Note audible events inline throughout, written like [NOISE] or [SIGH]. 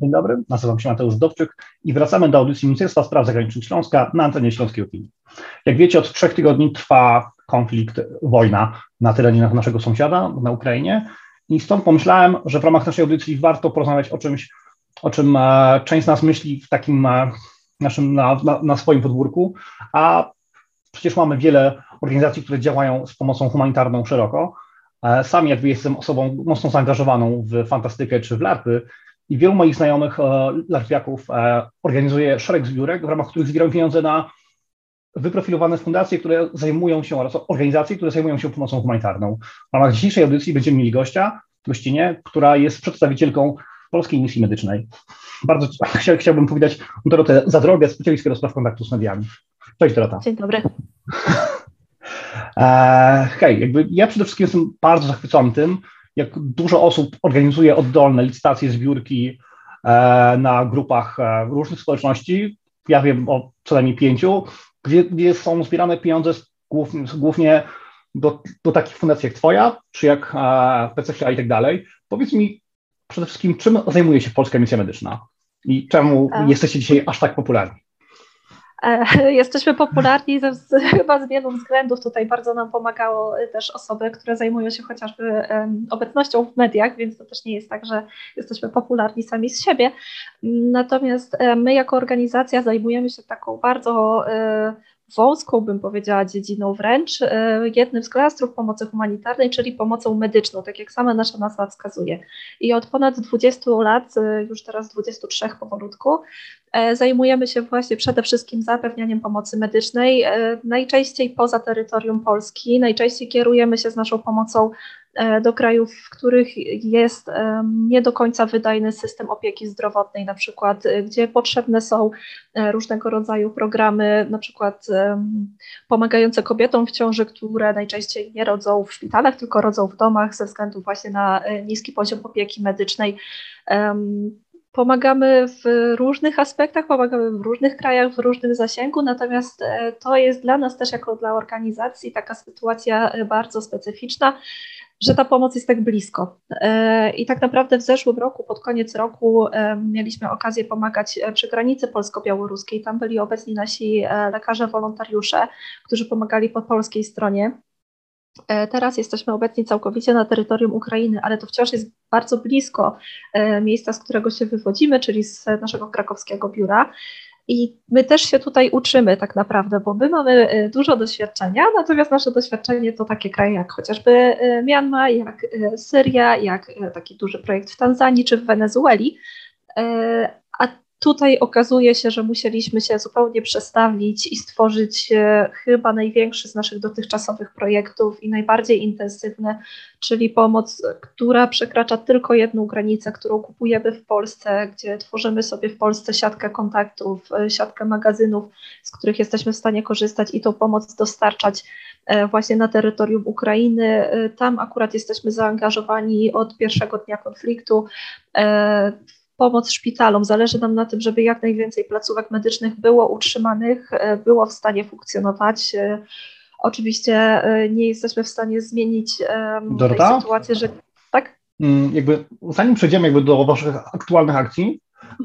Dzień dobry, nazywam się Mateusz Dowczyk i wracamy do audycji Ministerstwa Spraw Zagranicznych Śląska na antenie Śląskiej Opinii. Jak wiecie, od trzech tygodni trwa konflikt, wojna na terenie naszego sąsiada, na Ukrainie i stąd pomyślałem, że w ramach naszej audycji warto porozmawiać o czymś, o czym e, część z nas myśli w takim e, naszym, na, na, na swoim podwórku, a przecież mamy wiele organizacji, które działają z pomocą humanitarną szeroko. E, sam jakby jestem osobą mocno zaangażowaną w fantastykę czy w larpy i wielu moich znajomych larpiaków organizuje szereg zbiórek, w ramach których zbierają pieniądze na wyprofilowane fundacje, które zajmują się, oraz organizacje, które zajmują się pomocą humanitarną. W ramach dzisiejszej audycji będziemy mieli gościa, gościnie, która jest przedstawicielką Polskiej Misji Medycznej. Bardzo [LAUGHS] chciałbym powiedzieć Dorotę Zadrogę, specjalistkę do spraw kontaktu z mediami. Cześć Dorota. Dzień dobry. [LAUGHS] E, hej, jakby ja przede wszystkim jestem bardzo zachwycony tym, jak dużo osób organizuje oddolne licytacje, zbiórki e, na grupach e, różnych społeczności. Ja wiem o co najmniej pięciu, gdzie, gdzie są zbierane pieniądze głównie, głównie do, do takich fundacji jak Twoja, czy jak e, PCHA i tak dalej. Powiedz mi przede wszystkim, czym zajmuje się Polska Misja Medyczna i czemu A. jesteście dzisiaj aż tak popularni? E, [LAUGHS] jesteśmy popularni ze, [LAUGHS] chyba z wielu względów. Tutaj bardzo nam pomagało też osoby, które zajmują się chociażby obecnością w mediach, więc to też nie jest tak, że jesteśmy popularni sami z siebie. Natomiast e, my jako organizacja zajmujemy się taką bardzo e, wąską, bym powiedziała, dziedziną wręcz, e, jednym z klastrów pomocy humanitarnej, czyli pomocą medyczną, tak jak sama nasza nazwa wskazuje. I od ponad 20 lat, e, już teraz 23 powolutku, e, zajmujemy się właśnie przede wszystkim zapewnianiem pomocy medycznej, najczęściej poza terytorium Polski, najczęściej kierujemy się z naszą pomocą do krajów, w których jest nie do końca wydajny system opieki zdrowotnej, na przykład, e, gdzie potrzebne są e, różnego rodzaju programy, na przykład pomagające kobietom w ciąży, które najczęściej nie rodzą w szpitalach, tylko rodzą w domach ze względu właśnie na niski poziom opieki medycznej. Pomagamy w różnych aspektach, pomagamy w różnych krajach, w różnym zasięgu, natomiast to jest dla nas też jako dla organizacji taka sytuacja bardzo specyficzna, że ta pomoc jest tak blisko. E, I tak naprawdę w zeszłym roku, pod koniec roku, e, mieliśmy okazję pomagać e, przy granicy polsko-białoruskiej. Tam byli obecni nasi lekarze, wolontariusze, którzy pomagali po polskiej stronie. Teraz jesteśmy obecni całkowicie na terytorium Ukrainy, ale to wciąż jest bardzo blisko miejsca, z którego się wywodzimy, czyli z naszego krakowskiego biura. I my też się tutaj uczymy tak naprawdę, bo my mamy y, dużo doświadczenia, natomiast nasze doświadczenie to takie kraje jak chociażby y, Myanmar, jak y, Syria, jak taki duży projekt w Tanzanii czy w Wenezueli. A tutaj okazuje się, że musieliśmy się zupełnie przestawić i stworzyć e, chyba największy z naszych dotychczasowych projektów i najbardziej intensywny, czyli pomoc, która przekracza tylko jedną granicę, którą kupujemy w Polsce, gdzie tworzymy sobie w Polsce siatkę kontaktów, e, siatkę magazynów, z których jesteśmy w stanie korzystać i tą pomoc dostarczać e, właśnie na terytorium Ukrainy. Tam akurat jesteśmy zaangażowani od pierwszego dnia konfliktu pomoc szpitalom. Zależy nam na tym, żeby jak najwięcej placówek medycznych było utrzymanych, e, było w stanie funkcjonować. E, oczywiście e, nie jesteśmy w stanie zmienić Dorota? tej sytuacji, że tak? Mm, jakby zanim przejdziemy jakby do Waszych aktualnych akcji,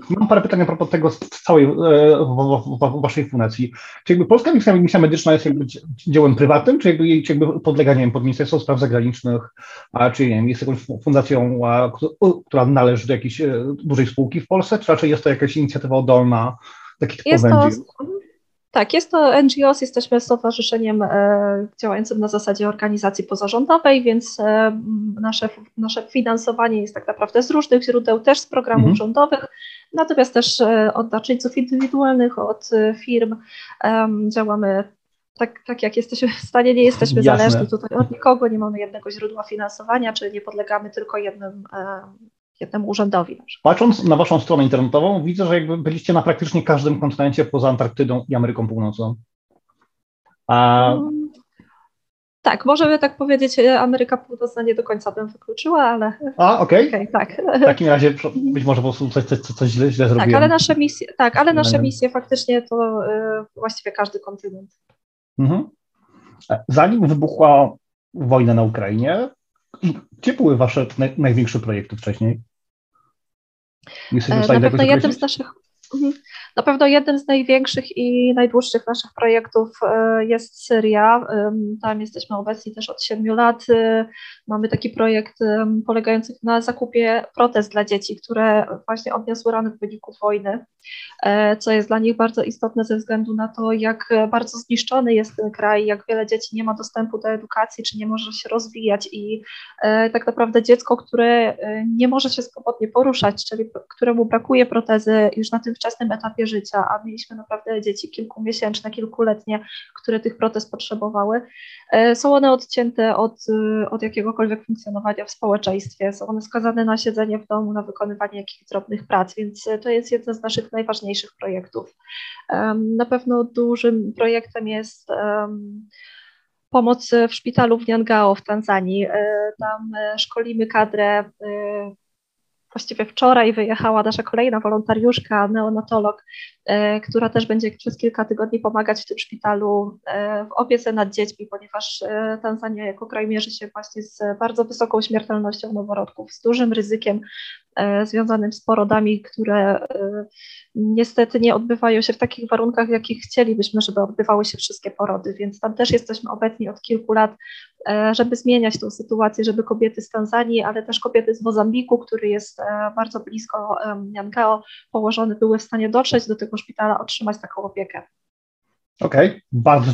Mam parę pytań a propos tego z całej w waszej fundacji. Czy jakby Polska Misja, misja Medyczna jest jakby dziełem prywatnym, czy jakby, czy jakby podlega, wiem, pod Ministerstwo Spraw Zagranicznych, a, czy nie wiem, jest jakąś fundacją, a, która należy do jakiejś e, dużej spółki w Polsce, czy raczej jest to jakaś inicjatywa oddolna, taki jest to, tak, jest to NGOs, jesteśmy stowarzyszeniem e, działającym na zasadzie organizacji pozarządowej, więc e, nasze, nasze finansowanie jest tak naprawdę z różnych źródeł, też z programów mhm. rządowych, natomiast też e, od darczyńców indywidualnych, od firm. działamy tak, tak jak jesteśmy w stanie, nie jesteśmy Jasne. zależni tutaj od nikogo, nie mamy jednego źródła finansowania, czy nie podlegamy tylko jednym jednemu urzędowi. Patrząc na Waszą stronę internetową, widzę, że jakby byliście na praktycznie każdym kontynencie poza Antarktydą i Ameryką Północną. A... Hmm. Tak, możemy tak powiedzieć, Ameryka Północna nie do końca bym wykluczyła, ale... A, okej. Okay. okay. tak. W takim razie być może po prostu coś, coś, coś źle, źle tak, zrobiłem. Tak, ale nasze misje, tak, ale nasze misje faktycznie to y, właściwie każdy kontynent. Mhm. Zanim wybuchła wojna na Ukrainie, gdzie były Wasze największe projekty wcześniej? Jesteśmy w stanie Na pewno jednym z naszych Mhm. Na pewno jednym z największych i najdłuższych naszych projektów e, jest Syria. Tam jesteśmy obecni też od siedmiu lat. E, mamy taki projekt polegający na zakupie protez dla dzieci, które właśnie odniosły rany w wyniku wojny, e, co jest dla nich bardzo istotne ze względu na to, jak bardzo zniszczony jest ten kraj, jak wiele dzieci nie ma dostępu do edukacji, czy nie może się rozwijać i tak naprawdę dziecko, które nie może się swobodnie poruszać, czyli któremu brakuje protezy już na tym wczesnym etapie życia, a mieliśmy naprawdę dzieci kilkumiesięczne, kilkuletnie, które tych protez potrzebowały, e, są one odcięte od, e, od jakiegokolwiek funkcjonowania w społeczeństwie, są one skazane na siedzenie w domu, na wykonywanie jakichś drobnych prac, więc to jest jeden z naszych najważniejszych projektów. Na pewno dużym projektem jest pomoc w szpitalu w Niangao w Tanzanii. E, tam szkolimy kadrę właściwie wczoraj wyjechała nasza kolejna wolontariuszka, neonatolog, e, która też będzie przez kilka tygodni pomagać w tym szpitalu e, w opiece nad dziećmi, ponieważ e, Tanzania jako kraj mierzy się właśnie z bardzo wysoką śmiertelnością noworodków, z dużym ryzykiem związanym z porodami, które niestety nie odbywają się w takich warunkach, w jakich chcielibyśmy, żeby odbywały się wszystkie porody, więc tam też jesteśmy obecni od kilku lat, e, żeby zmieniać tą sytuację, żeby kobiety z Tanzanii, ale też kobiety z Mozambiku, który jest e, bardzo blisko Jankao, położone, były w stanie dotrzeć do tego szpitala, otrzymać taką opiekę. Okej, okay. bardzo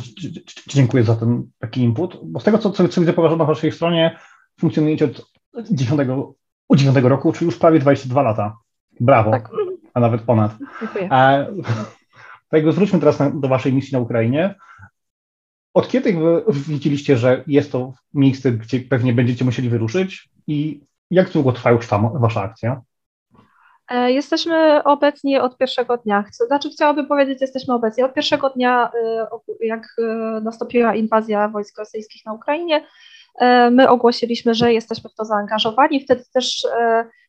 dziękuję za ten taki input, bo z tego, co, co, co widzę położone na waszej stronie, funkcjonujecie od 10, od 9 roku, czyli już prawie 22 lata. Brawo. Tak a nawet ponad. Dziękuję. E, [LAUGHS] tak, zwróćmy teraz na, do Waszej misji na Ukrainie. Od kiedy widzieliście, że jest to miejsce, gdzie pewnie będziecie musieli wyruszyć i jak długo trwa już tam Wasza akcja? E, jesteśmy obecni od pierwszego dnia. Znaczy, chciałabym powiedzieć, jesteśmy obecni od pierwszego dnia, e, jak nastąpiła inwazja wojsk rosyjskich na Ukrainie. My ogłosiliśmy, że jesteśmy w to zaangażowani. Wtedy też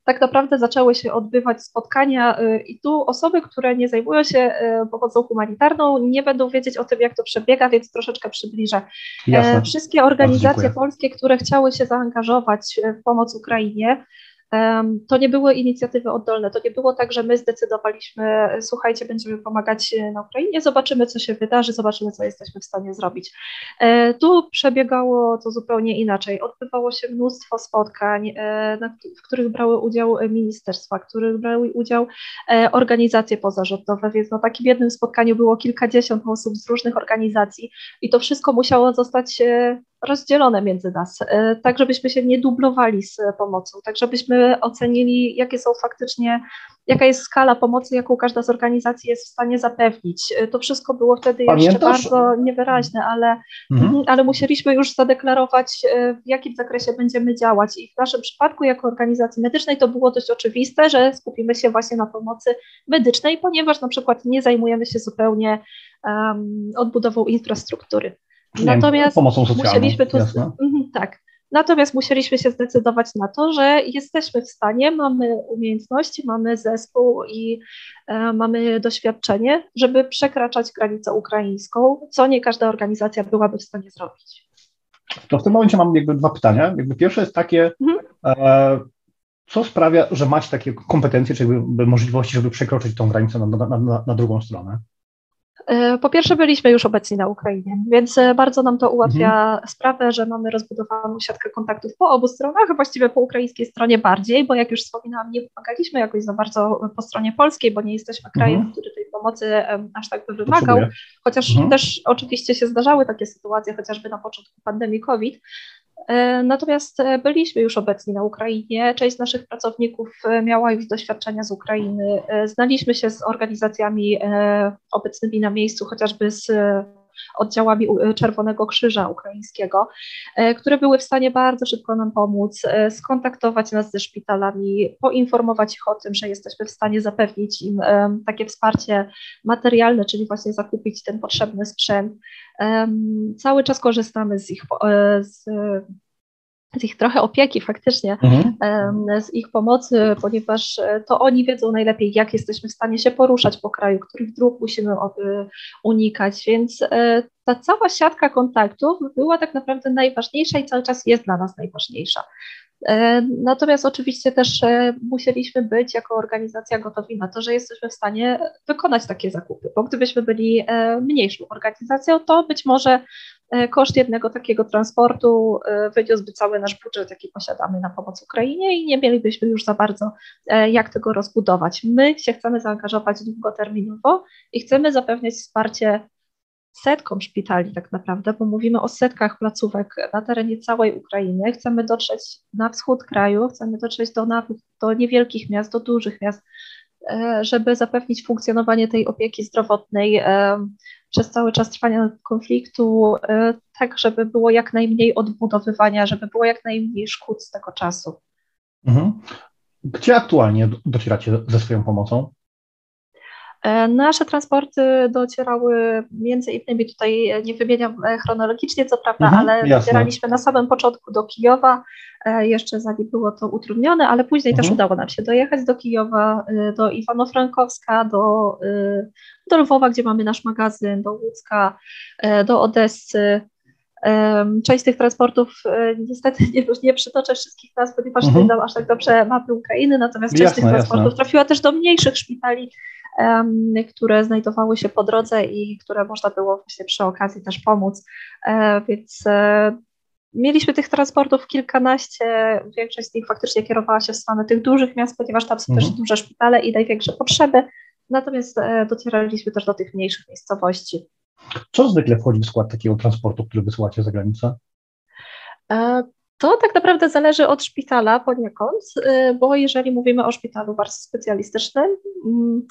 tak naprawdę zaczęły się odbywać spotkania y, i tu osoby, które nie zajmują się pomocą humanitarną, nie będą wiedzieć o tym, jak to przebiega, więc troszeczkę przybliżę. Jasne. Wszystkie organizacje polskie, które chciały się zaangażować w pomoc Ukrainie, to nie były inicjatywy oddolne, to nie było tak, że my zdecydowaliśmy, słuchajcie, będziemy pomagać na Ukrainie, zobaczymy, co się wydarzy, zobaczymy, co jesteśmy w stanie zrobić. E, tu przebiegało to zupełnie inaczej. Odbywało się mnóstwo spotkań, e, w których brały udział ministerstwa, w których brały udział e, organizacje pozarządowe, więc na takim jednym spotkaniu było kilkadziesiąt osób z różnych organizacji i to wszystko musiało zostać rozdzielone między nas, e, tak żebyśmy się nie dublowali z pomocą, tak żebyśmy ocenili, jakie są faktycznie, jaka jest skala pomocy, jaką każda z organizacji jest w stanie zapewnić. E, to wszystko było wtedy Pamiętasz? jeszcze bardzo niewyraźne, ale, mhm. mhm. ale musieliśmy już zadeklarować, e, w jakim zakresie będziemy działać. I w naszym przypadku, jako organizacji medycznej, to było dość oczywiste, że skupimy się właśnie na pomocy medycznej, ponieważ na przykład nie zajmujemy się zupełnie um, odbudową infrastruktury. Natomiast pomocą socjalną, musieliśmy tu, mhm, tak. Natomiast musieliśmy się zdecydować na to, że jesteśmy w stanie, mamy umiejętności, mamy zespół i e, mamy doświadczenie, żeby przekraczać granicę ukraińską, co nie każda organizacja byłaby w stanie zrobić. To w tym momencie mam jakby dwa pytania. Jakby pierwsze jest takie, mhm. e, co sprawia, że macie takie kompetencje, czy jakby możliwości, żeby przekroczyć tą granicę na, na, na, na drugą stronę? E, po pierwsze, byliśmy już obecni na Ukrainie, więc e, bardzo nam to ułatwia mhm. sprawę, że mamy rozbudowaną siatkę kontaktów po obu stronach, właściwie po ukraińskiej stronie bardziej, bo jak już wspominałam, nie pomagaliśmy jakoś za bardzo po stronie polskiej, bo nie jesteśmy krajem, mhm. który tej pomocy aż tak by wymagał, chociaż mhm. też oczywiście się zdarzały takie sytuacje, chociażby na początku pandemii COVID, natomiast e, byliśmy już obecni na Ukrainie. Część z naszych pracowników e, miała już doświadczenia z Ukrainy. Znaliśmy się z organizacjami obecnymi na miejscu, chociażby z oddziałami Czerwonego Krzyża Ukraińskiego, które były w stanie bardzo szybko nam pomóc, skontaktować nas ze szpitalami, poinformować ich o tym, że jesteśmy w stanie zapewnić im takie wsparcie materialne, czyli właśnie zakupić ten potrzebny sprzęt. Cały czas korzystamy z ich, z z ich trochę opieki faktycznie, mhm. z ich pomocy, ponieważ e, to oni wiedzą najlepiej, jak jesteśmy w stanie się poruszać po kraju, których dróg musimy unikać, więc e, ta cała siatka kontaktów była tak naprawdę najważniejsza i cały czas jest dla nas najważniejsza. Natomiast oczywiście też musieliśmy być jako organizacja gotowi na to, że jesteśmy w stanie wykonać takie zakupy, bo gdybyśmy byli mniejszą organizacją, to być może koszt jednego takiego transportu wyniósłby cały nasz budżet, jaki posiadamy na pomoc Ukrainie i nie mielibyśmy już za bardzo jak tego rozbudować. My się chcemy zaangażować długoterminowo i chcemy zapewniać wsparcie setkom szpitali tak naprawdę, bo mówimy o setkach placówek na terenie całej Ukrainy. Chcemy dotrzeć na wschód kraju, chcemy dotrzeć do, do niewielkich miast, do dużych miast, e, żeby zapewnić funkcjonowanie tej opieki zdrowotnej e, przez cały czas trwania konfliktu, e, tak żeby było jak najmniej odbudowywania, żeby było jak najmniej szkód z tego czasu. Mhm. Gdzie aktualnie docieracie ze swoją pomocą? E, nasze transporty docierały między innymi, tutaj nie wymieniam e, chronologicznie, co prawda, mhm, ale jasne. docieraliśmy na samym początku do Kijowa, e, jeszcze zanim było to utrudnione, ale później mhm. też udało nam się dojechać do Kijowa, do Iwano-Frankowska, do, do Lwowa, gdzie mamy nasz magazyn, do Łódzka, do Odessy. Część tych transportów niestety nie, nie przytoczę wszystkich nazw, ponieważ mhm. nie znam aż tak dobrze mapy Ukrainy, natomiast część jasne, tych transportów jasne. trafiła też do mniejszych szpitali, które znajdowały się po drodze i które można było właśnie przy okazji też pomóc. E, więc e, mieliśmy tych transportów kilkanaście, większość z nich faktycznie kierowała się w stronę tych dużych miast, ponieważ tam są mhm. też duże szpitale i największe potrzeby, natomiast e, docieraliśmy też do tych mniejszych miejscowości. Co zwykle wchodzi w skład takiego transportu, który wysyłacie za granicę? To tak naprawdę zależy od szpitala poniekąd, bo jeżeli mówimy o szpitalu bardzo specjalistycznym, mm,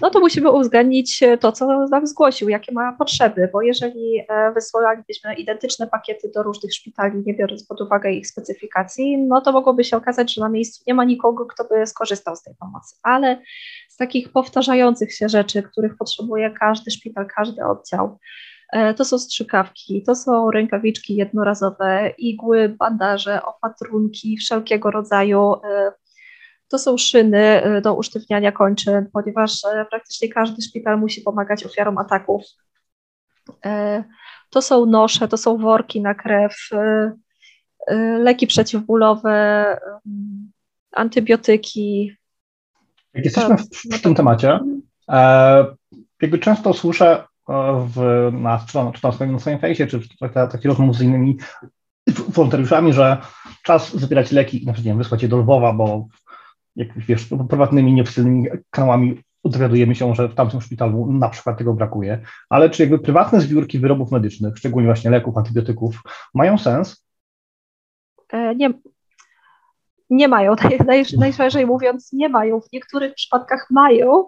no to musimy uwzględnić e, to, co nam zgłosił, jakie ma potrzeby, bo jeżeli e, wysłalibyśmy identyczne pakiety do różnych szpitali, nie biorąc pod uwagę ich specyfikacji, no to mogłoby się okazać, że na miejscu nie ma nikogo, kto by skorzystał z tej pomocy. Ale z takich powtarzających się rzeczy, których potrzebuje każdy szpital, każdy oddział, e, to są strzykawki, to są rękawiczki jednorazowe, igły, bandaże, opatrunki wszelkiego rodzaju, to są szyny y, do usztywniania kończyn, ponieważ e, praktycznie każdy szpital musi pomagać ofiarom ataków. E, to są nosze, to są worki na krew, e, leki przeciwbólowe, antybiotyki. Jak jesteśmy w, w tym temacie, jakby często słyszę w, na, na, czy na swoim, na swoim fejsie, czy w takich rozmów z innymi wolontariuszami, że czas zabierać leki, na przykład wysłać je do Lwowa, bo jak wiesz, prywatnymi, nieoficjalnymi kanałami dowiadujemy się, że w tamtym szpitalu na przykład tego brakuje, ale czy jakby prywatne zbiórki wyrobów medycznych, szczególnie właśnie leków, antybiotyków, mają sens? E, nie, nie mają, [LAUGHS] naj, najszerzej mówiąc, nie mają. W niektórych przypadkach mają,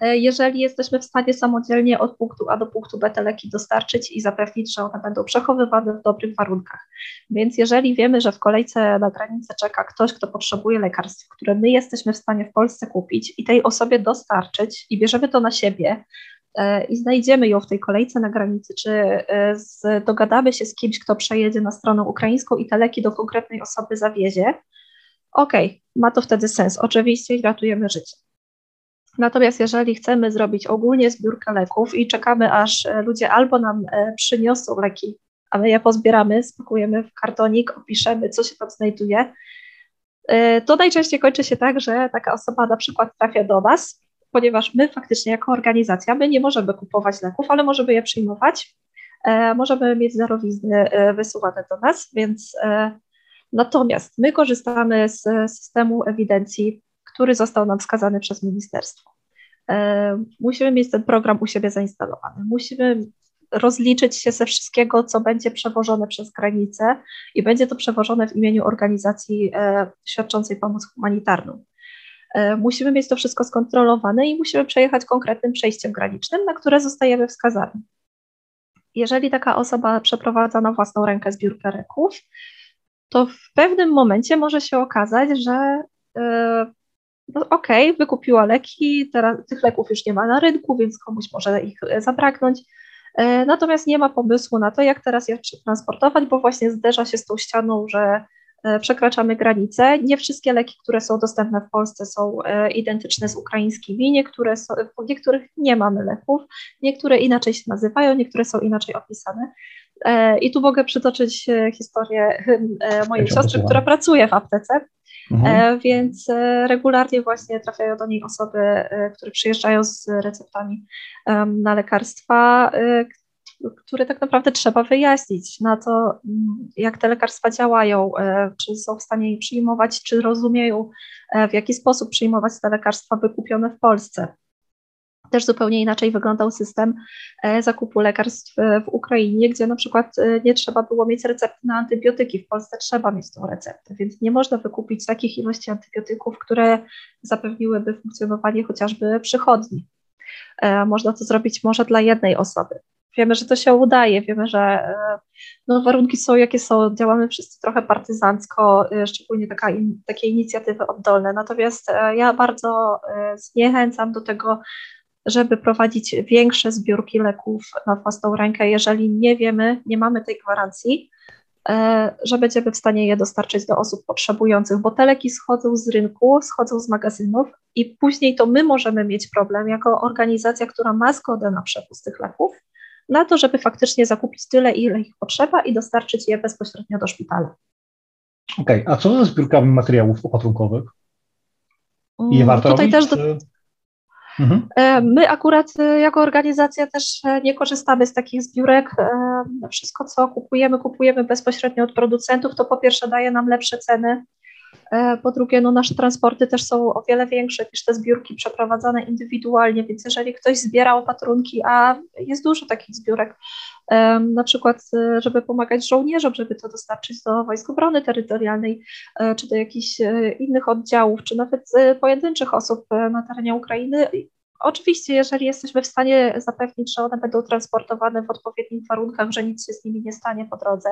jeżeli jesteśmy w stanie samodzielnie od punktu A do punktu B te leki dostarczyć i zapewnić, że one będą przechowywane w dobrych warunkach. Więc jeżeli wiemy, że w kolejce na granicę czeka ktoś, kto potrzebuje lekarstw, które my jesteśmy w stanie w Polsce kupić i tej osobie dostarczyć i bierzemy to na siebie, e, i znajdziemy ją w tej kolejce na granicy, czy e, z, dogadamy się z kimś, kto przejedzie na stronę ukraińską i te leki do konkretnej osoby zawiezie, okej, okay, ma to wtedy sens. Oczywiście ratujemy życie. Natomiast jeżeli chcemy zrobić ogólnie zbiórkę leków i czekamy, aż e, ludzie albo nam e, przyniosą leki, a my je pozbieramy, spakujemy w kartonik, opiszemy, co się tam znajduje, e, to najczęściej kończy się tak, że taka osoba na przykład trafia do nas, ponieważ my faktycznie jako organizacja, my nie możemy kupować leków, ale możemy je przyjmować, możemy mieć darowizny wysuwane do nas, więc natomiast my korzystamy z systemu ewidencji który został nam wskazany przez ministerstwo. E, musimy mieć ten program u siebie zainstalowany. Musimy rozliczyć się ze wszystkiego, co będzie przewożone przez granicę i będzie to przewożone w imieniu organizacji e, świadczącej pomoc humanitarną. E, musimy mieć to wszystko skontrolowane i musimy przejechać konkretnym przejściem granicznym, na które zostajemy wskazani. Jeżeli taka osoba przeprowadza na własną rękę zbiórkę leków, to w pewnym momencie może się okazać, że no okej, okay, wykupiła leki, teraz tych leków już nie ma na rynku, więc komuś może ich e, zabraknąć. E, natomiast nie ma pomysłu na to, jak teraz je przetransportować, bo właśnie zderza się z tą ścianą, że e, przekraczamy granice. Nie wszystkie leki, które są dostępne w Polsce, są identyczne z ukraińskimi. Niektóre są, w niektórych nie mamy leków, niektóre inaczej się nazywają, niektóre są inaczej opisane. I tu mogę przytoczyć historię mojej siostry, która pracuje w aptece. Mhm. Więc regularnie właśnie trafiają do niej osoby, które przyjeżdżają z receptami na lekarstwa, które tak naprawdę trzeba wyjaśnić na to, mm, jak te lekarstwa działają, e, czy są w stanie je przyjmować, czy rozumieją, e, w jaki sposób przyjmować te lekarstwa wykupione w Polsce. Też zupełnie inaczej wyglądał system e, zakupu lekarstw w Ukrainie, gdzie na przykład nie trzeba było mieć recepty na antybiotyki. W Polsce trzeba mieć tą receptę, więc nie można wykupić takich ilości antybiotyków, które zapewniłyby funkcjonowanie chociażby przychodni. Można to zrobić może dla jednej osoby. Wiemy, że to się udaje, wiemy, że e, no, warunki są jakie są, działamy wszyscy trochę partyzancko, e, szczególnie taka takie inicjatywy oddolne. Natomiast e, ja bardzo zniechęcam do tego, żeby prowadzić większe zbiórki leków na własną rękę, jeżeli nie wiemy, nie mamy tej gwarancji, że będziemy w stanie je dostarczyć do osób potrzebujących, bo te leki schodzą z rynku, schodzą z magazynów i później to my możemy mieć problem jako organizacja, która ma zgodę na przewóz tych leków, na to, żeby faktycznie zakupić tyle, ile ich potrzeba i dostarczyć je bezpośrednio do szpitala. Okej, okay. a co ze zbiórkami materiałów opatrunkowych? I je warto Tutaj robić, też do... mhm. E, my akurat e, jako organizacja też e, nie korzystamy z takich zbiórek. Wszystko, co kupujemy, kupujemy bezpośrednio od producentów. To po pierwsze daje nam lepsze ceny po drugie, no nasze transporty też są o wiele większe niż te zbiórki przeprowadzane indywidualnie, więc jeżeli ktoś zbiera opatrunki, a jest dużo takich zbiórek, na przykład, e, żeby pomagać żołnierzom, żeby to dostarczyć do Wojsk Obrony Terytorialnej, e, czy do jakichś innych oddziałów, czy nawet pojedynczych osób na terenie Ukrainy, Oczywiście, jeżeli jesteśmy w stanie zapewnić, że one będą transportowane w odpowiednich warunkach, że nic się z nimi nie stanie po drodze,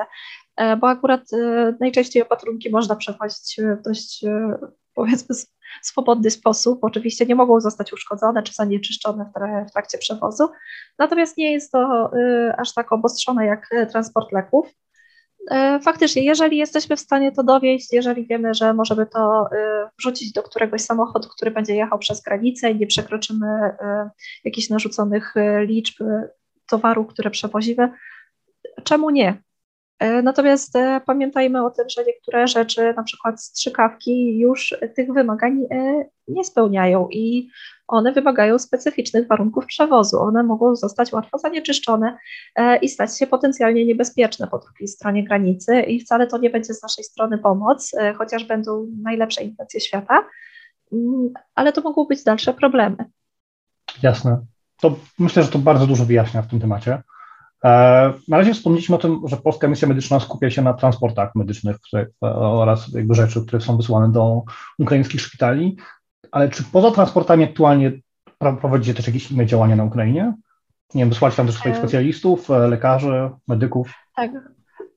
e, bo akurat e, najczęściej opatrunki można przewozić w dość, e, powiedzmy, swobodny sposób. Oczywiście nie mogą zostać uszkodzone czy zanieczyszczone w trakcie przewozu, natomiast nie jest to aż tak obostrzone jak transport leków. E, faktycznie, jeżeli jesteśmy w stanie to dowieść, jeżeli wiemy, że możemy to e, wrzucić do któregoś samochodu, który będzie jechał przez granicę i nie przekroczymy e, jakichś narzuconych liczb towaru, które przewozimy, czemu nie? Natomiast pamiętajmy o tym, że niektóre rzeczy, na przykład strzykawki, już tych wymagań nie spełniają i one wymagają specyficznych warunków przewozu. One mogą zostać łatwo zanieczyszczone e, i stać się potencjalnie niebezpieczne po drugiej stronie granicy i wcale to nie będzie z naszej strony pomoc, e, chociaż będą najlepsze intencje świata, mm, ale to mogą być dalsze problemy. Jasne. To myślę, że to bardzo dużo wyjaśnia w tym temacie. E, na razie wspomnieliśmy o tym, że Polska Misja Medyczna skupia się na transportach medycznych oraz jakby rzeczy, które są wysłane do ukraińskich szpitali ale czy poza transportami aktualnie prowadzicie też jakieś inne działania na Ukrainie? Nie wiem, wysłać tam też swoich specjalistów, e, lekarzy, medyków? Tak,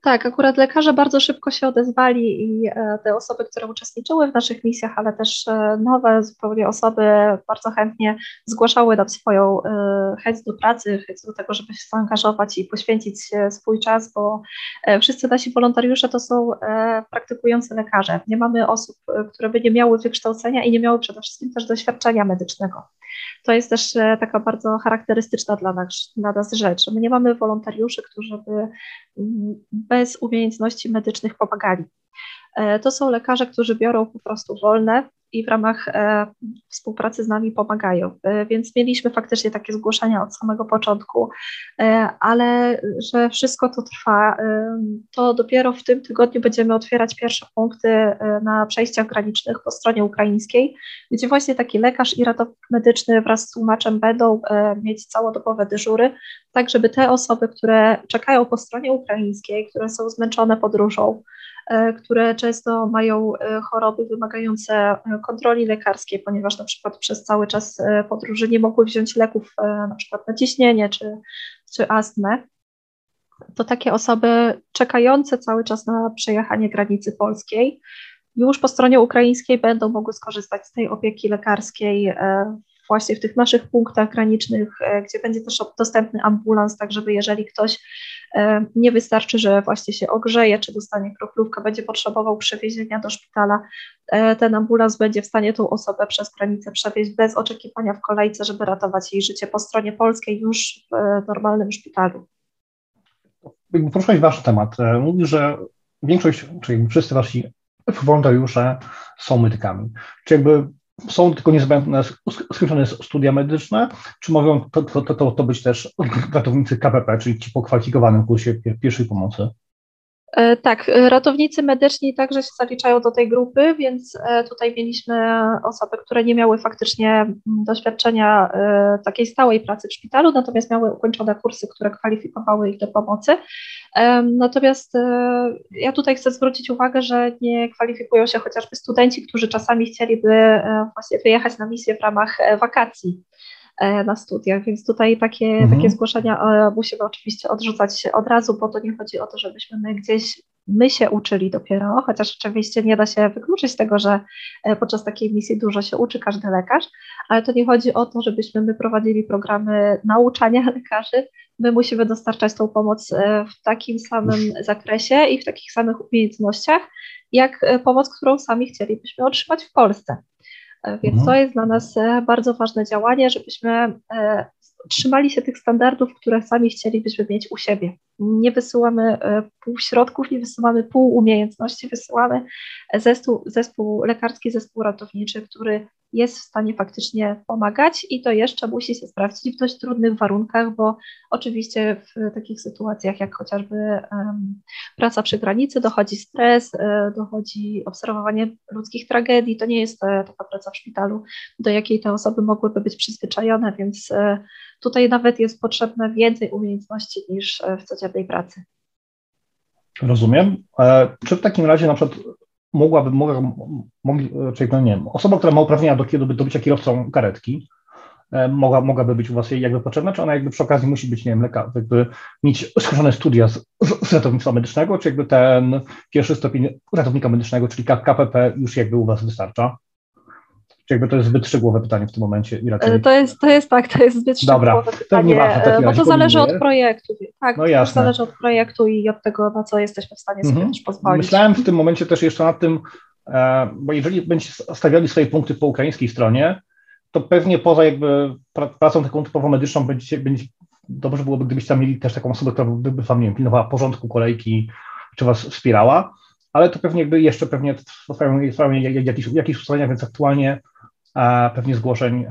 tak, akurat lekarze bardzo szybko się odezwali i e, te osoby, które uczestniczyły w naszych misjach, ale też e, nowe zupełnie osoby bardzo chętnie zgłaszały nam swoją e, chęć do pracy, chęć do tego, żeby się zaangażować i poświęcić swój czas, bo wszyscy nasi wolontariusze to są praktykujący lekarze. Nie mamy osób, które by nie miały wykształcenia i nie miały przede wszystkim też doświadczenia medycznego. To jest też taka bardzo charakterystyczna dla nas, dla nas rzecz. My nie mamy wolontariuszy, którzy by mm, bez umiejętności medycznych pomagali. E, to są lekarze, którzy biorą po prostu wolne i w ramach e, współpracy z nami pomagają. E, więc mieliśmy faktycznie takie zgłoszenia od samego początku, ale że wszystko to trwa, to dopiero w tym tygodniu będziemy otwierać pierwsze punkty na przejściach granicznych po stronie ukraińskiej, gdzie właśnie taki lekarz i ratownik medyczny wraz z tłumaczem będą mieć całodobowe dyżury, tak żeby te osoby, które czekają po stronie ukraińskiej, które są zmęczone podróżą, E, które często mają e, choroby wymagające e, kontroli lekarskiej, ponieważ na przykład przez cały czas podróży nie mogły wziąć leków na przykład na ciśnienie czy, czy astmę, to takie osoby czekające cały czas na przejechanie granicy polskiej już po stronie ukraińskiej będą mogły skorzystać z tej opieki lekarskiej właśnie w tych naszych punktach granicznych, gdzie będzie też dostępny ambulans, tak żeby jeżeli ktoś E, nie wystarczy, że właśnie się ogrzeje, czy dostanie kroplówkę, będzie potrzebował przewiezienia do szpitala. E, ten ambulans będzie w stanie tą osobę przez granicę przewieźć bez oczekiwania w kolejce, żeby ratować jej życie po stronie polskiej już w normalnym szpitalu. poruszyłeś wasz temat. Mówisz, że większość, czyli wszyscy wasi wolontariusze są medykami. Czy jakby są tylko niezbędne skończone studia medyczne, czy mogą to, to, to, to być też ratownicy KPP, czyli ci po kwalifikowanym kursie pierwszej pomocy? E, tak, e, ratownicy medyczni także się zaliczają do tej grupy, więc e, tutaj mieliśmy osoby, które nie miały faktycznie doświadczenia takiej stałej pracy w szpitalu, natomiast miały ukończone kursy, które kwalifikowały ich do pomocy. Natomiast ja tutaj chcę zwrócić uwagę, że nie kwalifikują się chociażby studenci, którzy czasami chcieliby właśnie wyjechać na misję w ramach wakacji na studiach, więc tutaj takie, mhm. takie zgłoszenia e, musimy oczywiście odrzucać od razu, bo to nie chodzi o to, żebyśmy my gdzieś my się uczyli dopiero, chociaż oczywiście nie da się wykluczyć tego, że e, podczas takiej misji dużo się uczy każdy lekarz, ale to nie chodzi o to, żebyśmy my prowadzili programy nauczania [LAUGHS] lekarzy, my musimy dostarczać tą pomoc w takim samym zakresie i w takich samych umiejętnościach, jak pomoc, którą sami chcielibyśmy otrzymać w Polsce. E, więc mhm. to jest dla nas e, bardzo ważne działanie, żebyśmy e, trzymali się tych standardów, które sami chcielibyśmy mieć u siebie. Nie wysyłamy pół środków, nie wysyłamy pół umiejętności, wysyłamy zespół, zespół lekarski, zespół ratowniczy, który jest w stanie faktycznie pomagać i to jeszcze musi się sprawdzić w dość trudnych warunkach, bo oczywiście w takich sytuacjach jak chociażby um, praca przy granicy dochodzi stres, e, dochodzi obserwowanie ludzkich tragedii. To nie jest e, taka praca w szpitalu, do jakiej te osoby mogłyby być przyzwyczajone, więc e, tutaj nawet jest potrzebne więcej umiejętności niż w codziennej pracy. Rozumiem. Czy w takim razie na przykład mogłaby, mogła, mogli, czyli no nie wiem, osoba, która ma uprawnienia do, do, bycia kierowcą karetki, e, mogła, mogłaby być u Was jakby potrzebna, czy ona jakby przy okazji musi być, nie wiem, lekarz, jakby mieć skończone studia z, z, ratownictwa medycznego, czy jakby ten pierwszy stopień ratownika medycznego, czyli KPP już jakby u Was wystarcza? Czy jakby to jest zbyt szczegółowe pytanie w tym momencie i raczej... E, to jest, to jest tak, to jest zbyt szczegółowe Dobra, pytanie, to bo to zależy od projektu. Tak, no jasne. to zależy od projektu i od tego, na co jesteśmy w stanie sobie mhm. też pozwolić. Myślałem w tym momencie też jeszcze nad tym, e, bo jeżeli będziecie stawiali swoje punkty po ukraińskiej stronie, to pewnie poza jakby pracą taką typowo medyczną będziecie, będzie, dobrze byłoby, gdybyście tam mieli też taką osobę, która by wam, nie wiem, pilnowała porządku kolejki, czy was wspierała, ale to pewnie jakby jeszcze pewnie trwają, trwają jakieś, jakieś ustalenia, więc aktualnie a pewnie zgłoszeń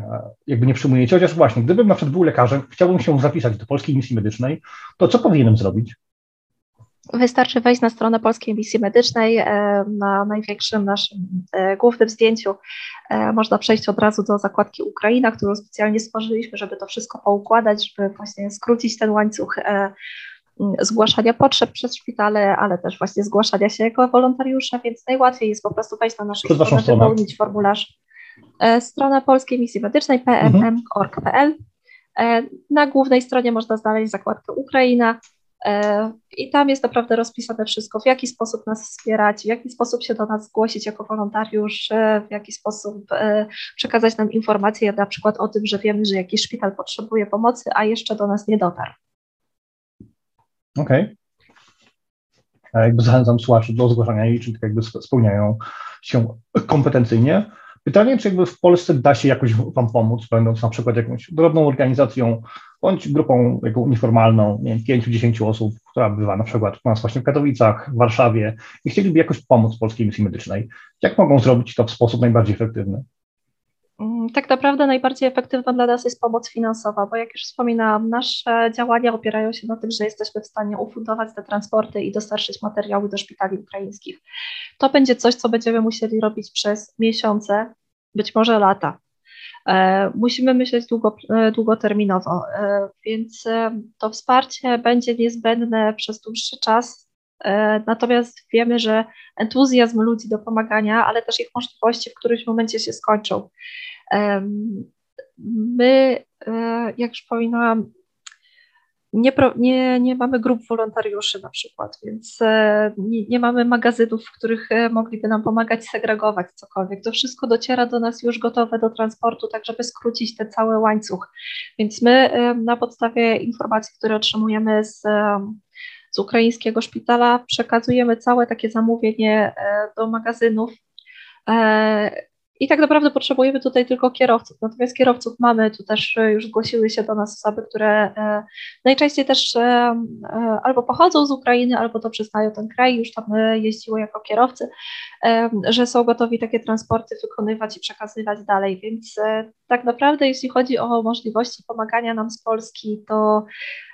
jakby nie przyjmujecie. Chociaż właśnie, gdybym na przykład był lekarzem, chciałbym się zapisać do Polskiej Misji Medycznej, to co powinienem zrobić? Wystarczy wejść na stronę Polskiej Misji Medycznej. E, na największym naszym e, głównym zdjęciu e, można przejść od razu do zakładki Ukraina, którą specjalnie stworzyliśmy, żeby to wszystko poukładać, żeby właśnie skrócić ten łańcuch zgłaszania potrzeb przez szpitale, ale też właśnie zgłaszania się jako wolontariusza, więc najłatwiej jest po prostu wejść na naszą stronę, wypełnić formularz stronę Polskiej Misji Medycznej pmm.org.pl. E, na głównej stronie można znaleźć zakładkę Ukraina e, i tam jest naprawdę rozpisane wszystko, w jaki sposób nas wspierać, w jaki sposób się do nas zgłosić jako wolontariusz, w jaki sposób przekazać nam informacje na przykład o tym, że wiemy, że jakiś szpital potrzebuje pomocy, a jeszcze do nas nie dotarł. Okej. Okay. Jakby zachęcam słuchaczy do zgłaszania jej, czyli jakby spełniają się kompetencyjnie. Pytanie, czy jakby w Polsce da się jakoś Wam pomóc, będąc na przykład jakąś drobną organizacją bądź grupą jaką nieformalną, nie wiem, 5-10 osób, która bywa na przykład u nas właśnie w Katowicach, w Warszawie i chcieliby jakoś pomóc Polskiej Misji Medycznej. Jak mogą zrobić to w sposób najbardziej efektywny? Mm, tak naprawdę najbardziej efektywna dla nas jest pomoc finansowa, bo jak już wspominałam, nasze działania opierają się na tym, że jesteśmy w stanie ufundować te transporty i dostarczyć materiały do szpitali ukraińskich. To będzie coś, co będziemy musieli robić przez miesiące, być może lata. E, musimy myśleć długo, e, długoterminowo, e, więc to wsparcie będzie niezbędne przez dłuższy czas. Natomiast wiemy, że entuzjazm ludzi do pomagania, ale też ich możliwości w którymś momencie się skończą. My, jak już powiedziałam, nie, nie, nie mamy grup wolontariuszy na przykład, więc e, nie, nie, mamy magazynów, w których e, mogliby nam pomagać segregować cokolwiek. To wszystko dociera do nas już gotowe do transportu, tak żeby skrócić ten cały łańcuch. Więc my e, na podstawie informacji, które otrzymujemy z, z ukraińskiego szpitala, przekazujemy całe takie zamówienie do magazynów I tak naprawdę potrzebujemy tutaj tylko kierowców. Natomiast kierowców mamy, tu też e, już zgłosiły się do nas osoby, które e, najczęściej też e, albo pochodzą z Ukrainy, albo dobrze znają ten kraj, już tam jeździły jako kierowcy, że są gotowi takie transporty wykonywać i przekazywać dalej. Więc tak naprawdę, jeśli chodzi o możliwości pomagania nam z Polski, to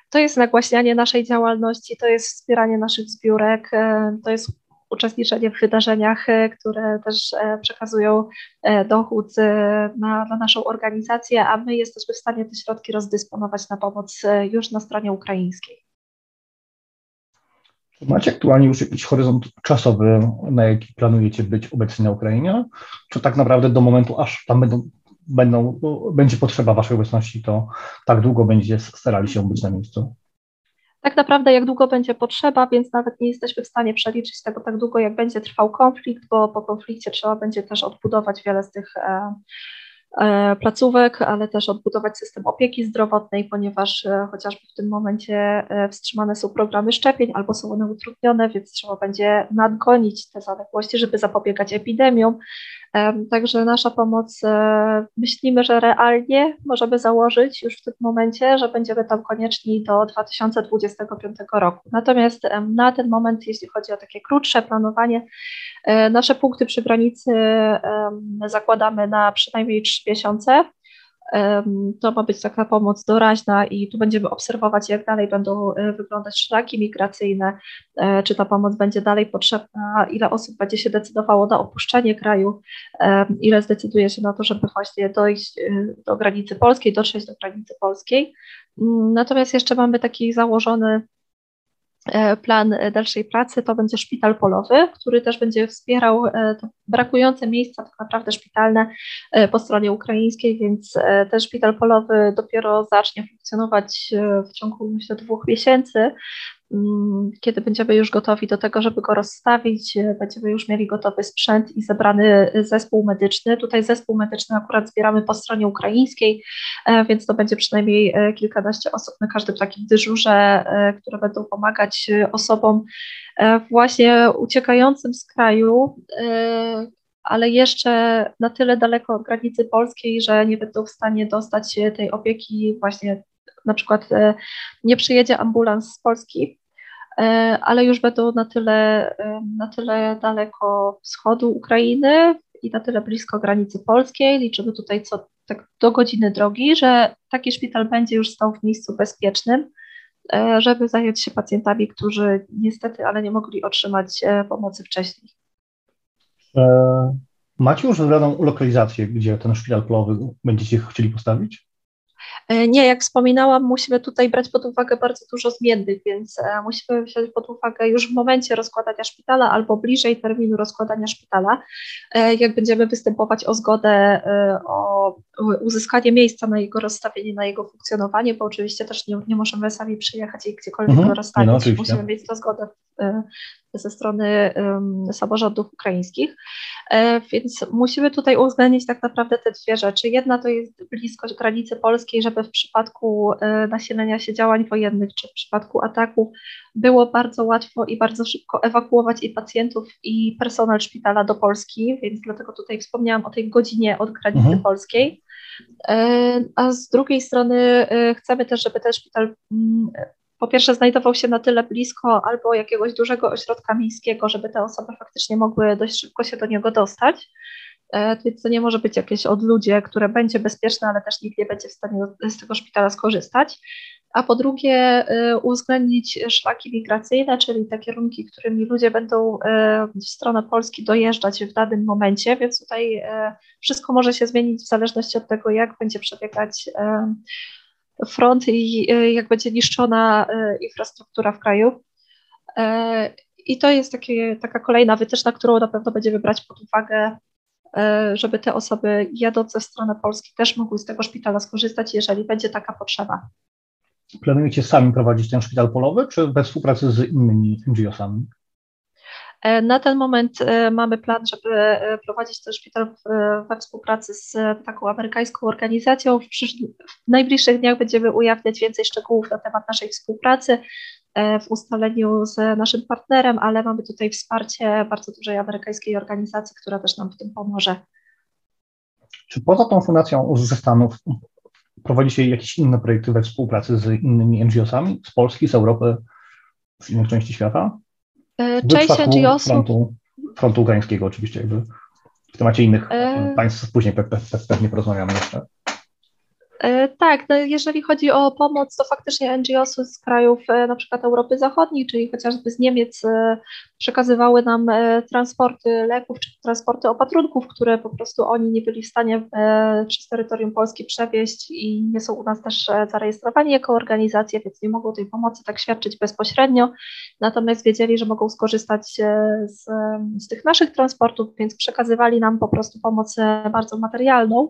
to jest nagłaśnianie naszej działalności, to jest wspieranie naszych zbiórek, to jest uczestniczenie w wydarzeniach, e, które też e, przekazują e, dochód na, na naszą organizację, a my jesteśmy w stanie te środki rozdysponować na pomoc już na stronie ukraińskiej. Macie aktualnie już jakiś horyzont czasowy, na jaki planujecie być obecni na Ukrainie? Czy tak naprawdę do momentu, aż tam będą, będą, będzie potrzeba Waszej obecności, to tak długo będziecie starali się być na miejscu? Tak naprawdę jak długo będzie potrzeba, więc nawet nie jesteśmy w stanie przeliczyć tego tak długo, jak będzie trwał konflikt, bo po konflikcie trzeba będzie też odbudować wiele z tych e, e, placówek, ale też odbudować system opieki zdrowotnej, ponieważ e, chociażby w tym momencie wstrzymane są programy szczepień albo są one utrudnione, więc trzeba będzie nadgonić te zaległości, żeby zapobiegać epidemiom. Także nasza pomoc e, myślimy, że realnie możemy założyć już w tym momencie, że będziemy tam konieczni do 2025 roku. Natomiast na ten moment, jeśli chodzi o takie krótsze planowanie, e, nasze punkty przy granicy zakładamy na przynajmniej 3 miesiące. To ma być taka pomoc doraźna i tu będziemy obserwować, jak dalej będą e, wyglądać szlaki migracyjne, e, czy ta pomoc będzie dalej potrzebna, ile osób będzie się decydowało na opuszczenie kraju, ile zdecyduje się na to, żeby właśnie dojść e, do granicy polskiej, dotrzeć do granicy polskiej. Mm, natomiast jeszcze mamy taki założony plan dalszej pracy to będzie szpital polowy, który też będzie wspierał e, brakujące miejsca tak naprawdę szpitalne e, po stronie ukraińskiej, więc ten szpital polowy dopiero zacznie funkcjonować w ciągu myślę dwóch miesięcy. Mm, kiedy będziemy już gotowi do tego, żeby go rozstawić, e, będziemy już mieli gotowy sprzęt i zebrany zespół medyczny. Tutaj zespół medyczny akurat zbieramy po stronie ukraińskiej, e, więc to będzie przynajmniej e, kilkanaście osób na każdym takim dyżurze, które będą pomagać osobom właśnie uciekającym z kraju, ale jeszcze na tyle daleko od granicy polskiej, że nie będą w stanie dostać tej opieki właśnie na przykład nie przyjedzie ambulans z Polski, E, ale już będą na tyle, e, na tyle daleko wschodu Ukrainy i na tyle blisko granicy polskiej, liczymy tutaj co tak do godziny drogi, że taki szpital będzie już stał w miejscu bezpiecznym, e, żeby zająć się pacjentami, którzy niestety, ale nie mogli otrzymać pomocy wcześniej. Macie już wybraną lokalizację, gdzie ten szpital polowy będziecie chcieli postawić? E, nie, jak wspominałam, musimy tutaj brać pod uwagę bardzo dużo zmiennych, więc e, musimy wziąć pod uwagę już w momencie rozkładania szpitala albo bliżej terminu rozkładania szpitala, e, jak będziemy występować o zgodę, o uzyskanie miejsca na jego rozstawienie, na jego funkcjonowanie, bo oczywiście też nie, nie możemy sami przyjechać i gdziekolwiek mhm, go rozstawić, no, musimy mieć to zgodę ze strony samorządów ukraińskich. E, więc musimy tutaj uwzględnić tak naprawdę te dwie rzeczy. Jedna to jest bliskość granicy polskiej, żeby w przypadku e, nasilenia się działań wojennych czy w przypadku ataku było bardzo łatwo i bardzo szybko ewakuować i pacjentów, i personel szpitala do Polski, więc dlatego tutaj wspomniałam o tej godzinie od granicy mhm. polskiej. E, a z drugiej strony chcemy też, żeby ten szpital mm, po pierwsze znajdował się na tyle blisko albo jakiegoś dużego ośrodka miejskiego, żeby te osoby faktycznie mogły dość szybko się do niego dostać. E, więc to nie może być jakieś odludzie, które będzie bezpieczne, ale też nikt nie będzie w stanie z tego szpitala skorzystać. A po drugie, e, uwzględnić szlaki migracyjne, czyli te kierunki, którymi ludzie będą e, w stronę Polski dojeżdżać w danym momencie, więc tutaj wszystko może się zmienić w zależności od tego, jak będzie przebiegać front i e, jak będzie niszczona e, infrastruktura w kraju. E, I to jest takie, taka kolejna wytyczna, którą na pewno będziemy brać pod uwagę, żeby te osoby jadące w stronę Polski też mogły z tego szpitala skorzystać, jeżeli będzie taka potrzeba. Planujecie sami prowadzić ten szpital polowy, czy we współpracy z innymi NGO-sami? E, na ten moment e, mamy plan, żeby e, prowadzić ten szpital we współpracy z taką amerykańską organizacją. W, w najbliższych dniach będziemy ujawniać więcej szczegółów na temat naszej współpracy w ustaleniu z naszym partnerem, ale mamy tutaj wsparcie bardzo dużej amerykańskiej organizacji, która też nam w tym pomoże. Czy poza tą fundacją ze Stanów prowadzicie jakieś inne projekty we współpracy z innymi NGO-sami z Polski, z Europy, z innych części świata? E, część NGO-sów. Frontu, frontu ukraińskiego oczywiście, jakby w temacie innych e... państw później pewnie porozmawiamy jeszcze. E, tak, no jeżeli chodzi o pomoc, to faktycznie NGOsy z krajów e, na przykład Europy Zachodniej, czyli chociażby z Niemiec e, przekazywały nam transporty leków czy transporty opatrunków, które po prostu oni nie byli w stanie przez terytorium Polski przewieźć i nie są u nas też zarejestrowani jako organizacje, więc nie mogą tej pomocy tak świadczyć bezpośrednio. Natomiast wiedzieli, że mogą skorzystać z, z tych naszych transportów, więc przekazywali nam po prostu pomoc bardzo materialną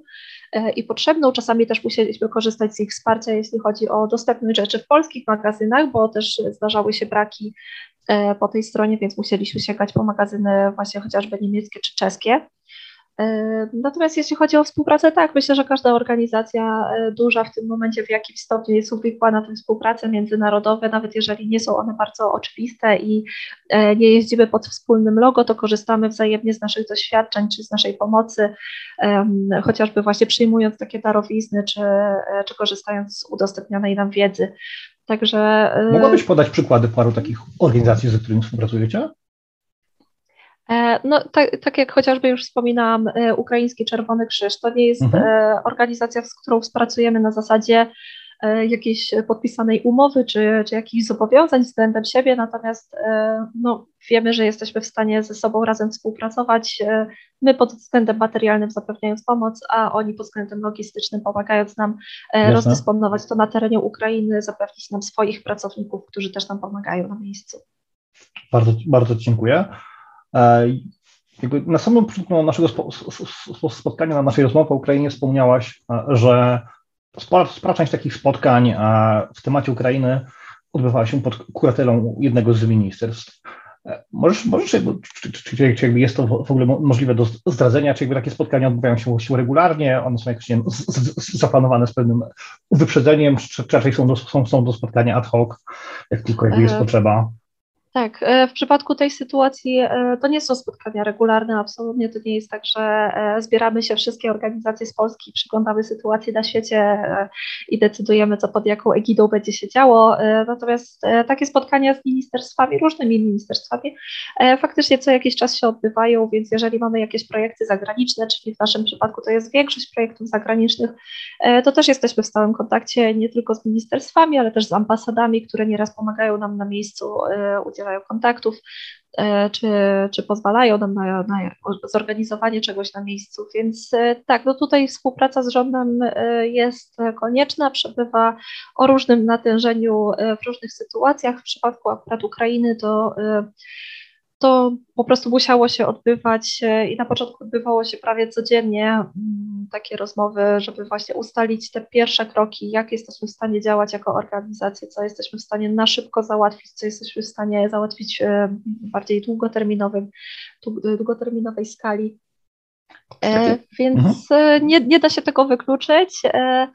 i potrzebną. Czasami też musieli chcieliśmy korzystać z ich wsparcia, jeśli chodzi o dostępność rzeczy w polskich magazynach, bo też zdarzały się braki e, po tej stronie, więc musieliśmy sięgać po magazyny właśnie chociażby niemieckie czy czeskie. E, natomiast jeśli chodzi o współpracę, tak, myślę, że każda organizacja e, duża w tym momencie w jakimś stopniu jest uwikła na tę współpracę międzynarodowe, nawet jeżeli nie są one bardzo oczywiste i e, nie jeździmy pod wspólnym logo, to korzystamy wzajemnie z naszych doświadczeń czy z naszej pomocy, chociażby właśnie przyjmując takie darowizny czy, czy korzystając z udostępnianej nam wiedzy. Także. Mogłabyś podać przykłady paru takich organizacji, z którymi współpracujecie? E, no, tak, tak, jak chociażby już wspominałam, e, Ukraiński Czerwony Krzyż to nie jest mhm. E, organizacja, z którą współpracujemy na zasadzie jakiejś podpisanej umowy czy, czy jakichś zobowiązań względem siebie, natomiast no, wiemy, że jesteśmy w stanie ze sobą razem współpracować. My pod względem materialnym zapewniając pomoc, a oni pod względem logistycznym pomagając nam Jasne. rozdysponować to na terenie Ukrainy, zapewnić nam swoich pracowników, którzy też nam pomagają na miejscu. Bardzo, bardzo dziękuję. E, jakby na samym początku naszego spotkania, na naszej rozmowie o Ukrainie wspomniałaś, e, że spora, spora część takich spotkań e, w temacie Ukrainy odbywała się pod kuratelą jednego z ministerstw. Możesz, możesz jakby, czy, czy, czy, czy jakby jest to w ogóle możliwe do zdradzenia, czy jakby takie spotkania odbywają się, się regularnie, one są jakoś nie, z, z, zaplanowane z pewnym wyprzedzeniem, czy, czy raczej są do, są, są do spotkania ad hoc, jak tylko jakby jest potrzeba? Tak, e, w przypadku tej sytuacji e, to nie są spotkania regularne, absolutnie to nie jest tak, że e, zbieramy się wszystkie organizacje z Polski, przyglądamy sytuacji na świecie i decydujemy, co pod jaką egidą będzie się działo. Natomiast takie spotkania z ministerstwami, różnymi ministerstwami, faktycznie co jakiś czas się odbywają, więc jeżeli mamy jakieś projekty zagraniczne, czyli w naszym przypadku to jest większość projektów zagranicznych, to też jesteśmy w stałym kontakcie nie tylko z ministerstwami, ale też z ambasadami, które nieraz pomagają nam na miejscu udzielać udzielają kontaktów, e, czy, czy pozwalają nam na, na zorganizowanie czegoś na miejscu. Więc e, tak, no tutaj współpraca z rządem e, jest konieczna, przebywa o różnym natężeniu w różnych sytuacjach. W przypadku akurat Ukrainy to to po prostu musiało się odbywać i na początku odbywało się prawie codziennie mm, takie rozmowy, żeby właśnie ustalić te pierwsze kroki, jak jesteśmy w stanie działać jako organizacja, co jesteśmy w stanie na szybko załatwić, co jesteśmy w stanie załatwić w bardziej długoterminowym, długoterminowej skali. E, więc mhm. E, nie, nie da się tego wykluczyć. E,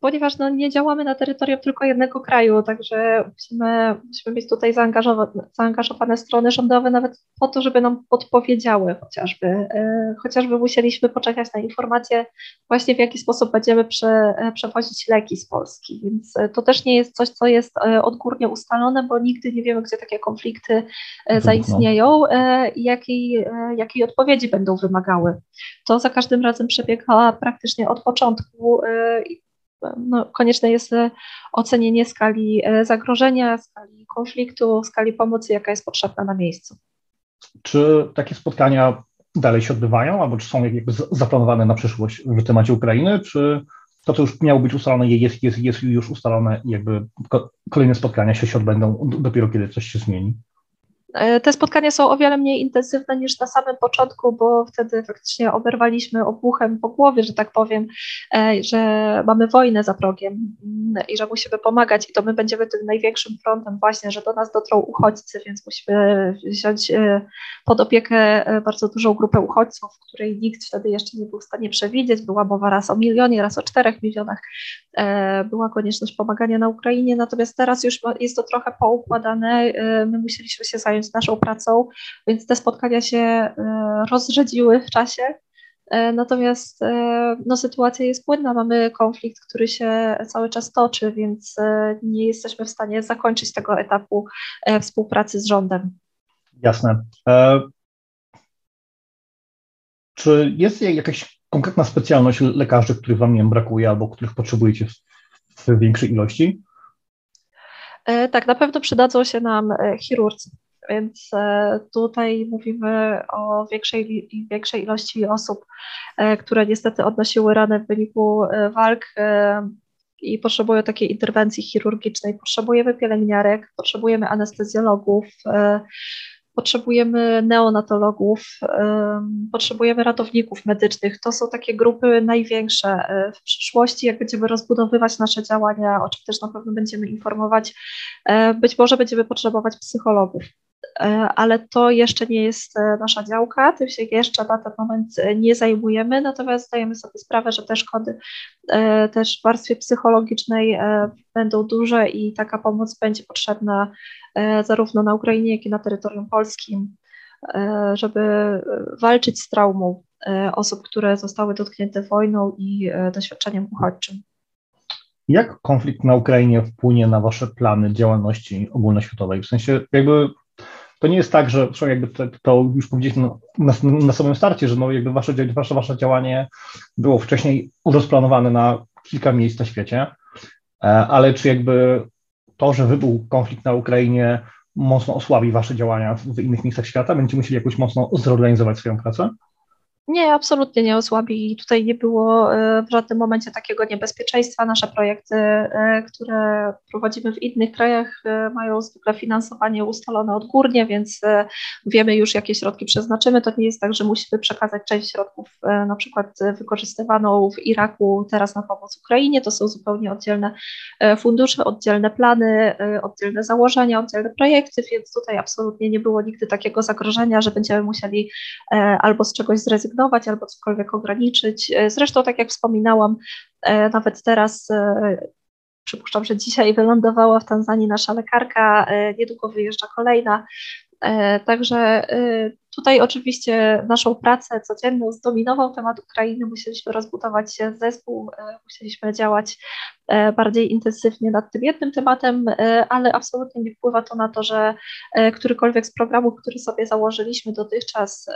ponieważ no, nie działamy na terytorium tylko jednego kraju, także musimy, musimy mieć tutaj zaangażowane, zaangażowane strony rządowe nawet po to, żeby nam podpowiedziały chociażby. E, chociażby musieliśmy poczekać na informacje właśnie w jaki sposób będziemy prze, e, przewozić leki z Polski, więc e, to też nie jest coś, co jest odgórnie ustalone, bo nigdy nie wiemy, gdzie takie konflikty zaistnieją i jakiej, jakiej odpowiedzi będą wymagały. To za każdym razem przebiega praktycznie od początku no, konieczne jest e, ocenienie skali e, zagrożenia, skali konfliktu, skali pomocy, jaka jest potrzebna na miejscu. Czy takie spotkania dalej się odbywają, albo czy są jakby zaplanowane na przyszłość w temacie Ukrainy, czy to, co już miało być ustalone, jest, jest, jest już ustalone jakby kolejne spotkania się, się odbędą dopiero kiedy coś się zmieni? E, te spotkania są o wiele mniej intensywne niż na samym początku, bo wtedy faktycznie oberwaliśmy obuchem po głowie, że tak powiem, e, że mamy wojnę za progiem mm, i że musimy pomagać i to my będziemy tym największym frontem właśnie, że do nas dotrą uchodźcy, więc musimy wziąć e, pod opiekę bardzo dużą grupę uchodźców, której nikt wtedy jeszcze nie był w stanie przewidzieć. Była mowa raz o milionie, raz o czterech milionach. Była konieczność pomagania na Ukrainie, natomiast teraz już jest to trochę poukładane. My musieliśmy się zająć zająć naszą pracą, więc te spotkania się e, rozrzedziły w czasie. Natomiast no, sytuacja jest płynna, mamy konflikt, który się cały czas toczy, więc nie jesteśmy w stanie zakończyć tego etapu współpracy z rządem. Jasne. Czy jest jakaś konkretna specjalność lekarzy, których Wam nie brakuje albo których potrzebujecie w, większej ilości? E, tak, na pewno przydadzą się nam e, chirurdzy, więc e, tutaj mówimy o większej, większej ilości osób, które niestety odnosiły rany w wyniku walk i potrzebują takiej interwencji chirurgicznej. Potrzebujemy pielęgniarek, potrzebujemy anestezjologów, potrzebujemy neonatologów, potrzebujemy ratowników medycznych. To są takie grupy największe. E, w przyszłości, jak będziemy rozbudowywać nasze działania, o czym też na pewno będziemy informować, e, być może będziemy potrzebować psychologów. E, ale to jeszcze nie jest nasza działka, tym się jeszcze na ten moment nie zajmujemy, natomiast zdajemy sobie sprawę, że te szkody też w warstwie psychologicznej będą duże i taka pomoc będzie potrzebna E, zarówno na Ukrainie, jak i na terytorium polskim, e, żeby walczyć z traumą e, osób, które zostały dotknięte wojną i doświadczeniem uchodźczym. Jak konflikt na Ukrainie wpłynie na Wasze plany działalności ogólnoświatowej? W sensie, jakby to nie jest tak, że jakby to, to już powiedzieliśmy na, na, samym starcie, że no jakby wasze, wasze, wasze działanie było wcześniej rozplanowane na kilka miejsc na świecie, ale czy jakby to, że wybuchł konflikt na Ukrainie, mocno osłabi Wasze działania w innych miejscach świata? Będziecie musieli jakoś mocno zorganizować swoją pracę? Nie, absolutnie nie osłabi. Tutaj nie było e, w żadnym momencie takiego niebezpieczeństwa. Nasze projekty, e, które prowadzimy w innych krajach, e, mają zwykle finansowanie ustalone odgórnie, więc wiemy już, jakie środki przeznaczymy. To nie jest tak, że musimy przekazać część środków, na przykład wykorzystywaną w Iraku teraz na pomoc Ukrainie. To są zupełnie oddzielne fundusze, oddzielne plany, oddzielne założenia, oddzielne projekty, więc tutaj absolutnie nie było nigdy takiego zagrożenia, że będziemy musieli albo z czegoś zrezygnować, zrezygnować albo cokolwiek ograniczyć. E, zresztą, tak jak wspominałam, e, nawet teraz e, przypuszczam, że dzisiaj wylądowała w Tanzanii nasza lekarka, niedługo wyjeżdża kolejna. Także Tutaj oczywiście naszą pracę codzienną zdominował temat Ukrainy, musieliśmy rozbudować się zespół, e, musieliśmy działać e, bardziej intensywnie nad tym jednym tematem, e, ale absolutnie nie wpływa to na to, że którykolwiek z programów, który sobie założyliśmy dotychczas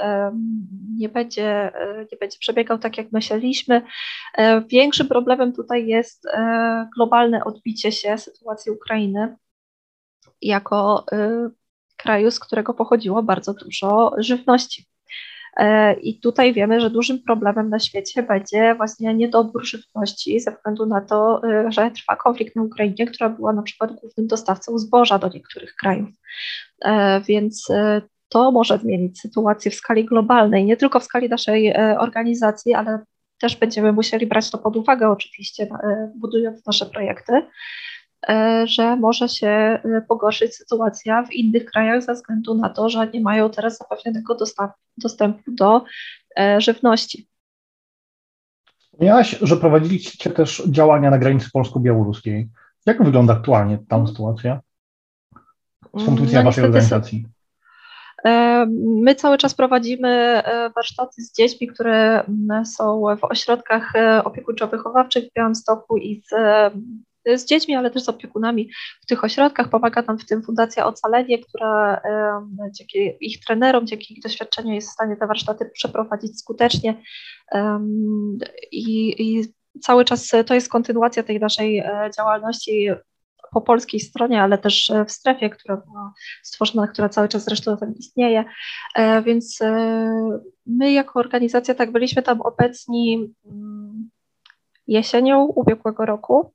nie będzie, nie będzie przebiegał tak, jak myśleliśmy. Większym problemem tutaj jest globalne odbicie się sytuacji Ukrainy jako kraju, z którego pochodziło bardzo dużo żywności. E, I tutaj wiemy, że dużym problemem na świecie będzie właśnie niedobór żywności ze względu na to, e, że trwa konflikt na Ukrainie, która była na przykład głównym dostawcą zboża do niektórych krajów. E, więc to może zmienić sytuację w skali globalnej, nie tylko w skali naszej organizacji, ale też będziemy musieli brać to pod uwagę oczywiście, budując nasze projekty. E, że może się e, pogorszyć sytuacja w innych krajach ze względu na to, że nie mają teraz zapewnionego dostępu do e, żywności. Wspomniałaś, że prowadziliście też działania na granicy polsko-białoruskiej. Jak wygląda aktualnie ta mhm. sytuacja z punktu widzenia no, Waszej organizacji? My cały czas prowadzimy warsztaty z dziećmi, które są w ośrodkach opiekuńczo-wychowawczych w Białymstoku i z z dziećmi, ale też z opiekunami w tych ośrodkach. Pomaga nam w tym Fundacja Ocalenie, która dzięki ich trenerom, dzięki ich doświadczeniu jest w stanie te warsztaty przeprowadzić skutecznie i, i cały czas to jest kontynuacja tej naszej e, działalności po polskiej stronie, ale też w strefie, która była stworzona, która cały czas zresztą tam istnieje. E, więc e, my jako organizacja tak byliśmy tam obecni mm, jesienią ubiegłego roku.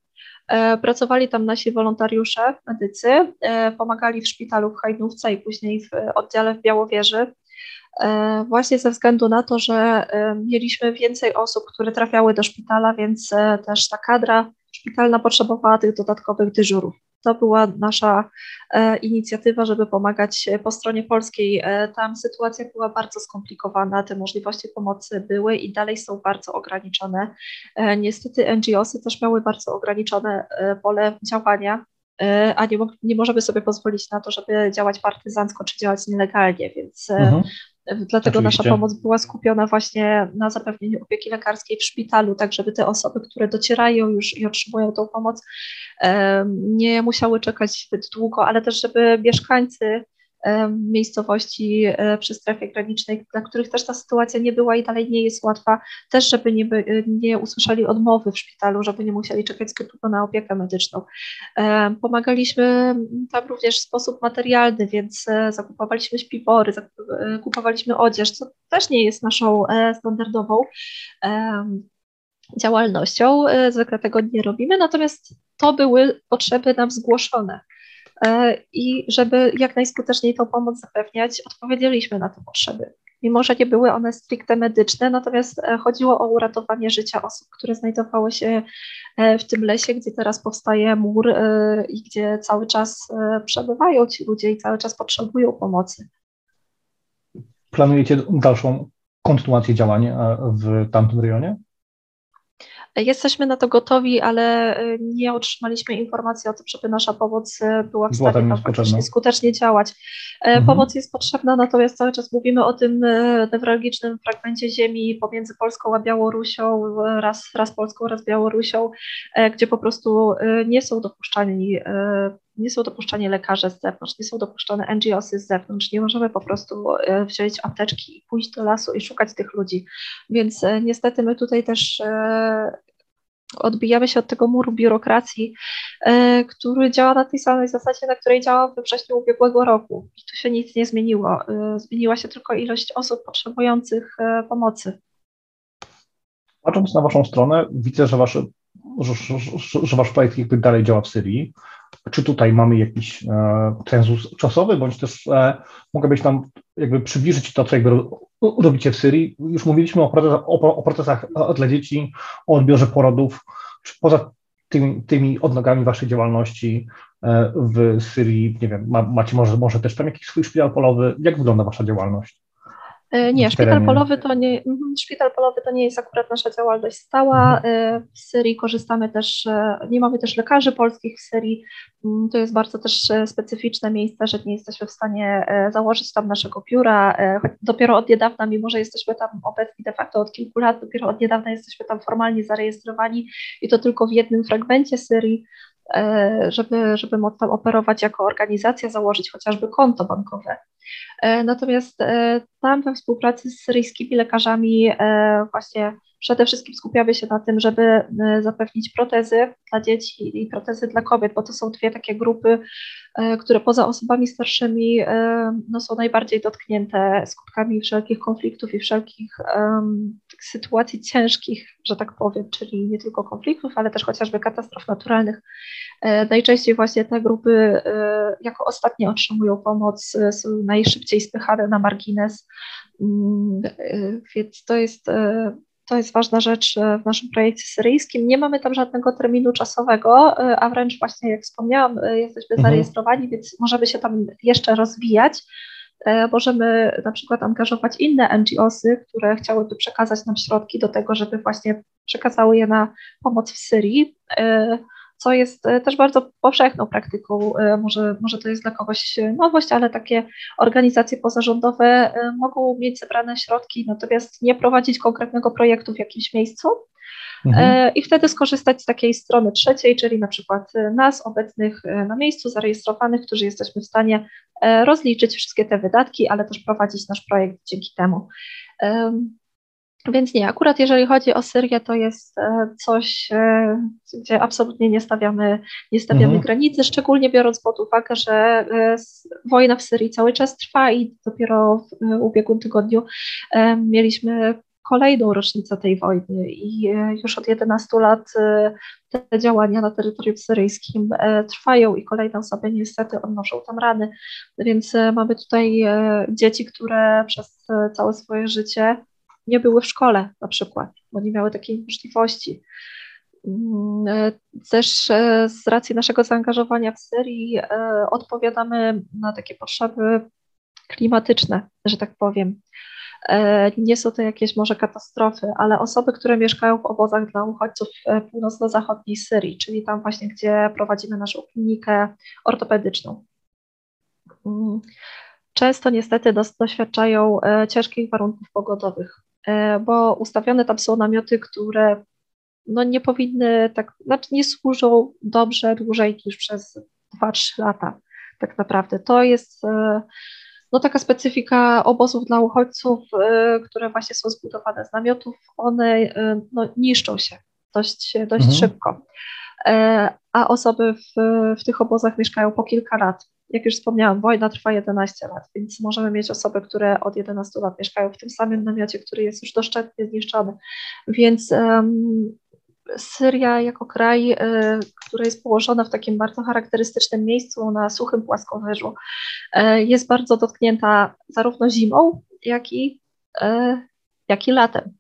E, pracowali tam nasi wolontariusze, medycy, e, pomagali w szpitalu w Hajdnówce i później w oddziale w Białowieży. E, właśnie ze względu na to, że mieliśmy więcej osób, które trafiały do szpitala, więc też ta kadra szpitalna potrzebowała tych dodatkowych dyżurów. To była nasza e, inicjatywa, żeby pomagać po stronie polskiej. E, tam sytuacja była bardzo skomplikowana, te możliwości pomocy były i dalej są bardzo ograniczone. E, niestety NGOsy też miały bardzo ograniczone pole działania, a nie, nie możemy sobie pozwolić na to, żeby działać partyzancko czy działać nielegalnie, więc mhm. Dlatego Oczywiście. nasza pomoc była skupiona właśnie na zapewnieniu opieki lekarskiej w szpitalu, tak żeby te osoby, które docierają już i otrzymują tą pomoc, nie musiały czekać zbyt długo, ale też żeby mieszkańcy miejscowości e, przy strefie granicznej, dla których też ta sytuacja nie była i dalej nie jest łatwa, też żeby nie, nie usłyszeli odmowy w szpitalu, żeby nie musieli czekać zbyt na opiekę medyczną. Pomagaliśmy tam również w sposób materialny, więc e, zakupowaliśmy śpiwory, zakupowaliśmy e, odzież, co też nie jest naszą standardową działalnością, zwykle tego nie robimy, natomiast to były potrzeby nam zgłoszone. E, i żeby jak najskuteczniej tą pomoc zapewniać, odpowiedzieliśmy na te potrzeby. Mimo, że nie były one stricte medyczne, natomiast e, chodziło o uratowanie życia osób, które znajdowały się e, w tym lesie, gdzie teraz powstaje mur i gdzie cały czas przebywają ci ludzie i cały czas potrzebują pomocy. Planujecie dalszą kontynuację działań w tamtym rejonie? Jesteśmy na to gotowi, ale y, nie otrzymaliśmy informacji o tym, żeby nasza pomoc y, była w stanie tam faktycznie skutecznie działać. E, mhm. Pomoc jest potrzebna, natomiast cały czas mówimy o tym newralgicznym fragmencie ziemi pomiędzy Polską a Białorusią, raz, raz Polską, raz Białorusią, e, gdzie po prostu nie są dopuszczani nie są dopuszczani lekarze z zewnątrz, nie są dopuszczane NGOsy z zewnątrz, nie możemy po prostu wziąć apteczki i pójść do lasu i szukać tych ludzi. Więc niestety my tutaj też odbijamy się od tego muru biurokracji, e, który działa na tej samej zasadzie, na której działał we wrześniu ubiegłego roku. I tu się nic nie zmieniło. E, zmieniła się tylko ilość osób potrzebujących e, pomocy. Patrząc na Waszą stronę, widzę, że, wasze, że, że, że Wasz projekt jakby dalej działa w Syrii. Czy tutaj mamy jakiś e, cenzus czasowy, bądź też e, mogłabyś nam jakby przybliżyć to, co jakby robicie w Syrii? Już mówiliśmy o procesach, o, o procesach dla dzieci, o odbiorze porodów. Czy poza tymi, tymi odnogami Waszej działalności e, w Syrii, nie wiem, ma, macie może, może też tam jakiś swój szpital polowy? Jak wygląda Wasza działalność? E, nie, szpital polowy to nie, mhm, szpital polowy to nie jest akurat nasza działalność stała. Mhm. E, w Syrii korzystamy też, e, nie mamy też lekarzy polskich w Syrii. Mm, to jest bardzo też specyficzne miejsce, że nie jesteśmy w stanie założyć tam naszego biura. Dopiero od niedawna, mimo że jesteśmy tam obecni de facto od kilku lat, dopiero od niedawna jesteśmy tam formalnie zarejestrowani i to tylko w jednym fragmencie Syrii. E, żeby, żeby móc tam operować jako organizacja, założyć chociażby konto bankowe. E, natomiast e, tam we współpracy z syryjskimi lekarzami właśnie przede wszystkim skupiamy się na tym, żeby zapewnić protezy dla dzieci i protezy dla kobiet, bo to są dwie takie grupy, które poza osobami starszymi no, są najbardziej dotknięte skutkami wszelkich konfliktów i wszelkich um, sytuacji ciężkich, że tak powiem, czyli nie tylko konfliktów, ale też chociażby katastrof naturalnych. E, najczęściej właśnie te grupy e, jako ostatnie otrzymują pomoc, e, są najszybciej spychane na margines, mm, więc to jest to jest ważna rzecz w naszym projekcie syryjskim. Nie mamy tam żadnego terminu czasowego, a wręcz właśnie jak wspomniałam, jesteśmy mhm. zarejestrowani, więc możemy się tam jeszcze rozwijać. E, możemy na przykład angażować inne NGOsy, które chciałyby przekazać nam środki do tego, żeby właśnie przekazały je na pomoc w Syrii, e, co jest e, też bardzo powszechną praktyką. Może, może to jest dla kogoś nowość, ale takie organizacje pozarządowe mogą mieć zebrane środki, natomiast nie prowadzić konkretnego projektu w jakimś miejscu, Mhm. E, I wtedy skorzystać z takiej strony trzeciej, czyli na przykład e, nas, obecnych e, na miejscu, zarejestrowanych, którzy jesteśmy w stanie rozliczyć wszystkie te wydatki, ale też prowadzić nasz projekt dzięki temu. Więc nie, akurat jeżeli chodzi o Syrię, to jest coś, gdzie absolutnie nie stawiamy, nie stawiamy mhm. granicy, szczególnie biorąc pod uwagę, że wojna w Syrii cały czas trwa i dopiero w ubiegłym tygodniu mieliśmy kolejną rocznicę tej wojny i e, już od 11 lat e, te działania na terytorium syryjskim e, trwają i kolejne osoby niestety odnoszą tam rany. Więc mamy tutaj dzieci, które przez całe swoje życie nie były w szkole na przykład, bo nie miały takiej możliwości. Mm, też z racji naszego zaangażowania w Syrii odpowiadamy na takie potrzeby klimatyczne, że tak powiem. E, nie są to jakieś może katastrofy, ale osoby, które mieszkają w obozach dla uchodźców północno-zachodniej Syrii, czyli tam właśnie, gdzie prowadzimy naszą klinikę ortopedyczną. Mm. często niestety doświadczają ciężkich warunków pogodowych, bo ustawione tam są namioty, które no nie powinny tak, znaczy nie służą dobrze dłużej niż przez 2-3 lata tak naprawdę. To jest no taka specyfika obozów dla uchodźców, które właśnie są zbudowane z namiotów, one no, niszczą się dość, dość mhm. szybko. E, a osoby w, w tych obozach mieszkają po kilka lat. Jak już wspomniałam, wojna trwa 11 lat, więc możemy mieć osoby, które od 11 lat mieszkają w tym samym namiocie, który jest już doszczętnie zniszczony. Więc um, Syria jako kraj, y, który jest położona w takim bardzo charakterystycznym miejscu na suchym płaskowyżu, y, jest bardzo dotknięta zarówno zimą, jak i, y, jak i latem.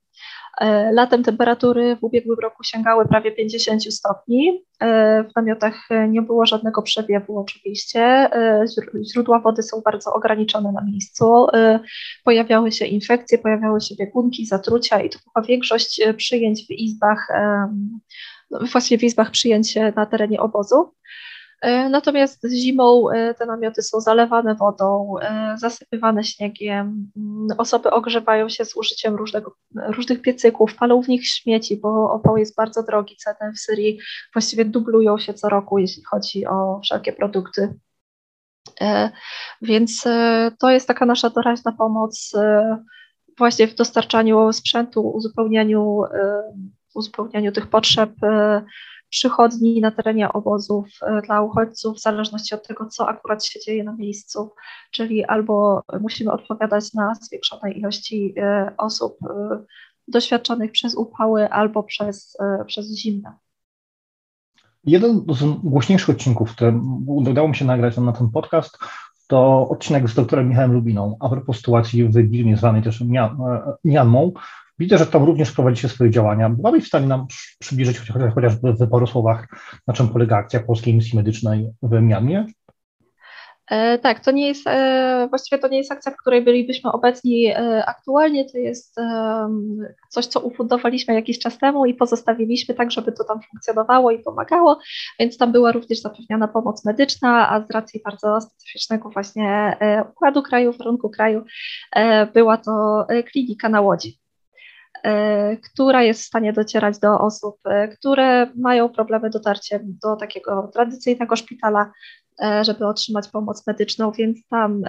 E, latem temperatury w ubiegłym roku sięgały prawie 50 stopni. E, w namiotach nie było żadnego przewiewu oczywiście. E, źródła wody są bardzo ograniczone na miejscu. Pojawiały się infekcje, pojawiały się biegunki, zatrucia i to była większość przyjęć w izbach, właściwie w izbach przyjęć na terenie obozu. E, natomiast zimą e, te namioty są zalewane wodą, e, zasypywane śniegiem. Mm, osoby ogrzewają się z użyciem różnego, różnych piecyków, palą w nich śmieci, bo opał jest bardzo drogi. Ceny w Syrii właściwie dublują się co roku, jeśli chodzi o wszelkie produkty. Więc to jest taka nasza doraźna pomoc właśnie w dostarczaniu sprzętu, uzupełnianiu, uzupełnianiu tych potrzeb przychodni na terenie obozów e, dla uchodźców, w zależności od tego, co akurat się dzieje na miejscu, czyli albo musimy odpowiadać na zwiększonej ilości e, osób e, doświadczonych przez upały albo przez, przez zimne. Jeden z głośniejszych odcinków, które udało mi się nagrać na ten podcast, to odcinek z doktorem Michałem Lubiną. A propos sytuacji w Birmie, zwanej też Mianmą, Widzę, że tam również prowadzicie swoje działania. Byłabyś w stanie nam przybliżyć chociaż, chociażby w paru słowach, na czym polega akcja Polskiej Misji Medycznej w Mianmie? E, tak, to nie jest, e, właściwie to nie jest akcja, w której bylibyśmy obecni e, aktualnie, to jest coś, co ufundowaliśmy jakiś czas temu i pozostawiliśmy tak, żeby to tam funkcjonowało i pomagało, więc tam była również zapewniana pomoc medyczna, a z racji bardzo specyficznego właśnie układu kraju, warunku kraju, była to klinika na Łodzi. E, która jest w stanie docierać do osób, e, które mają problemy dotarciem do takiego tradycyjnego szpitala, e, żeby otrzymać pomoc medyczną, więc tam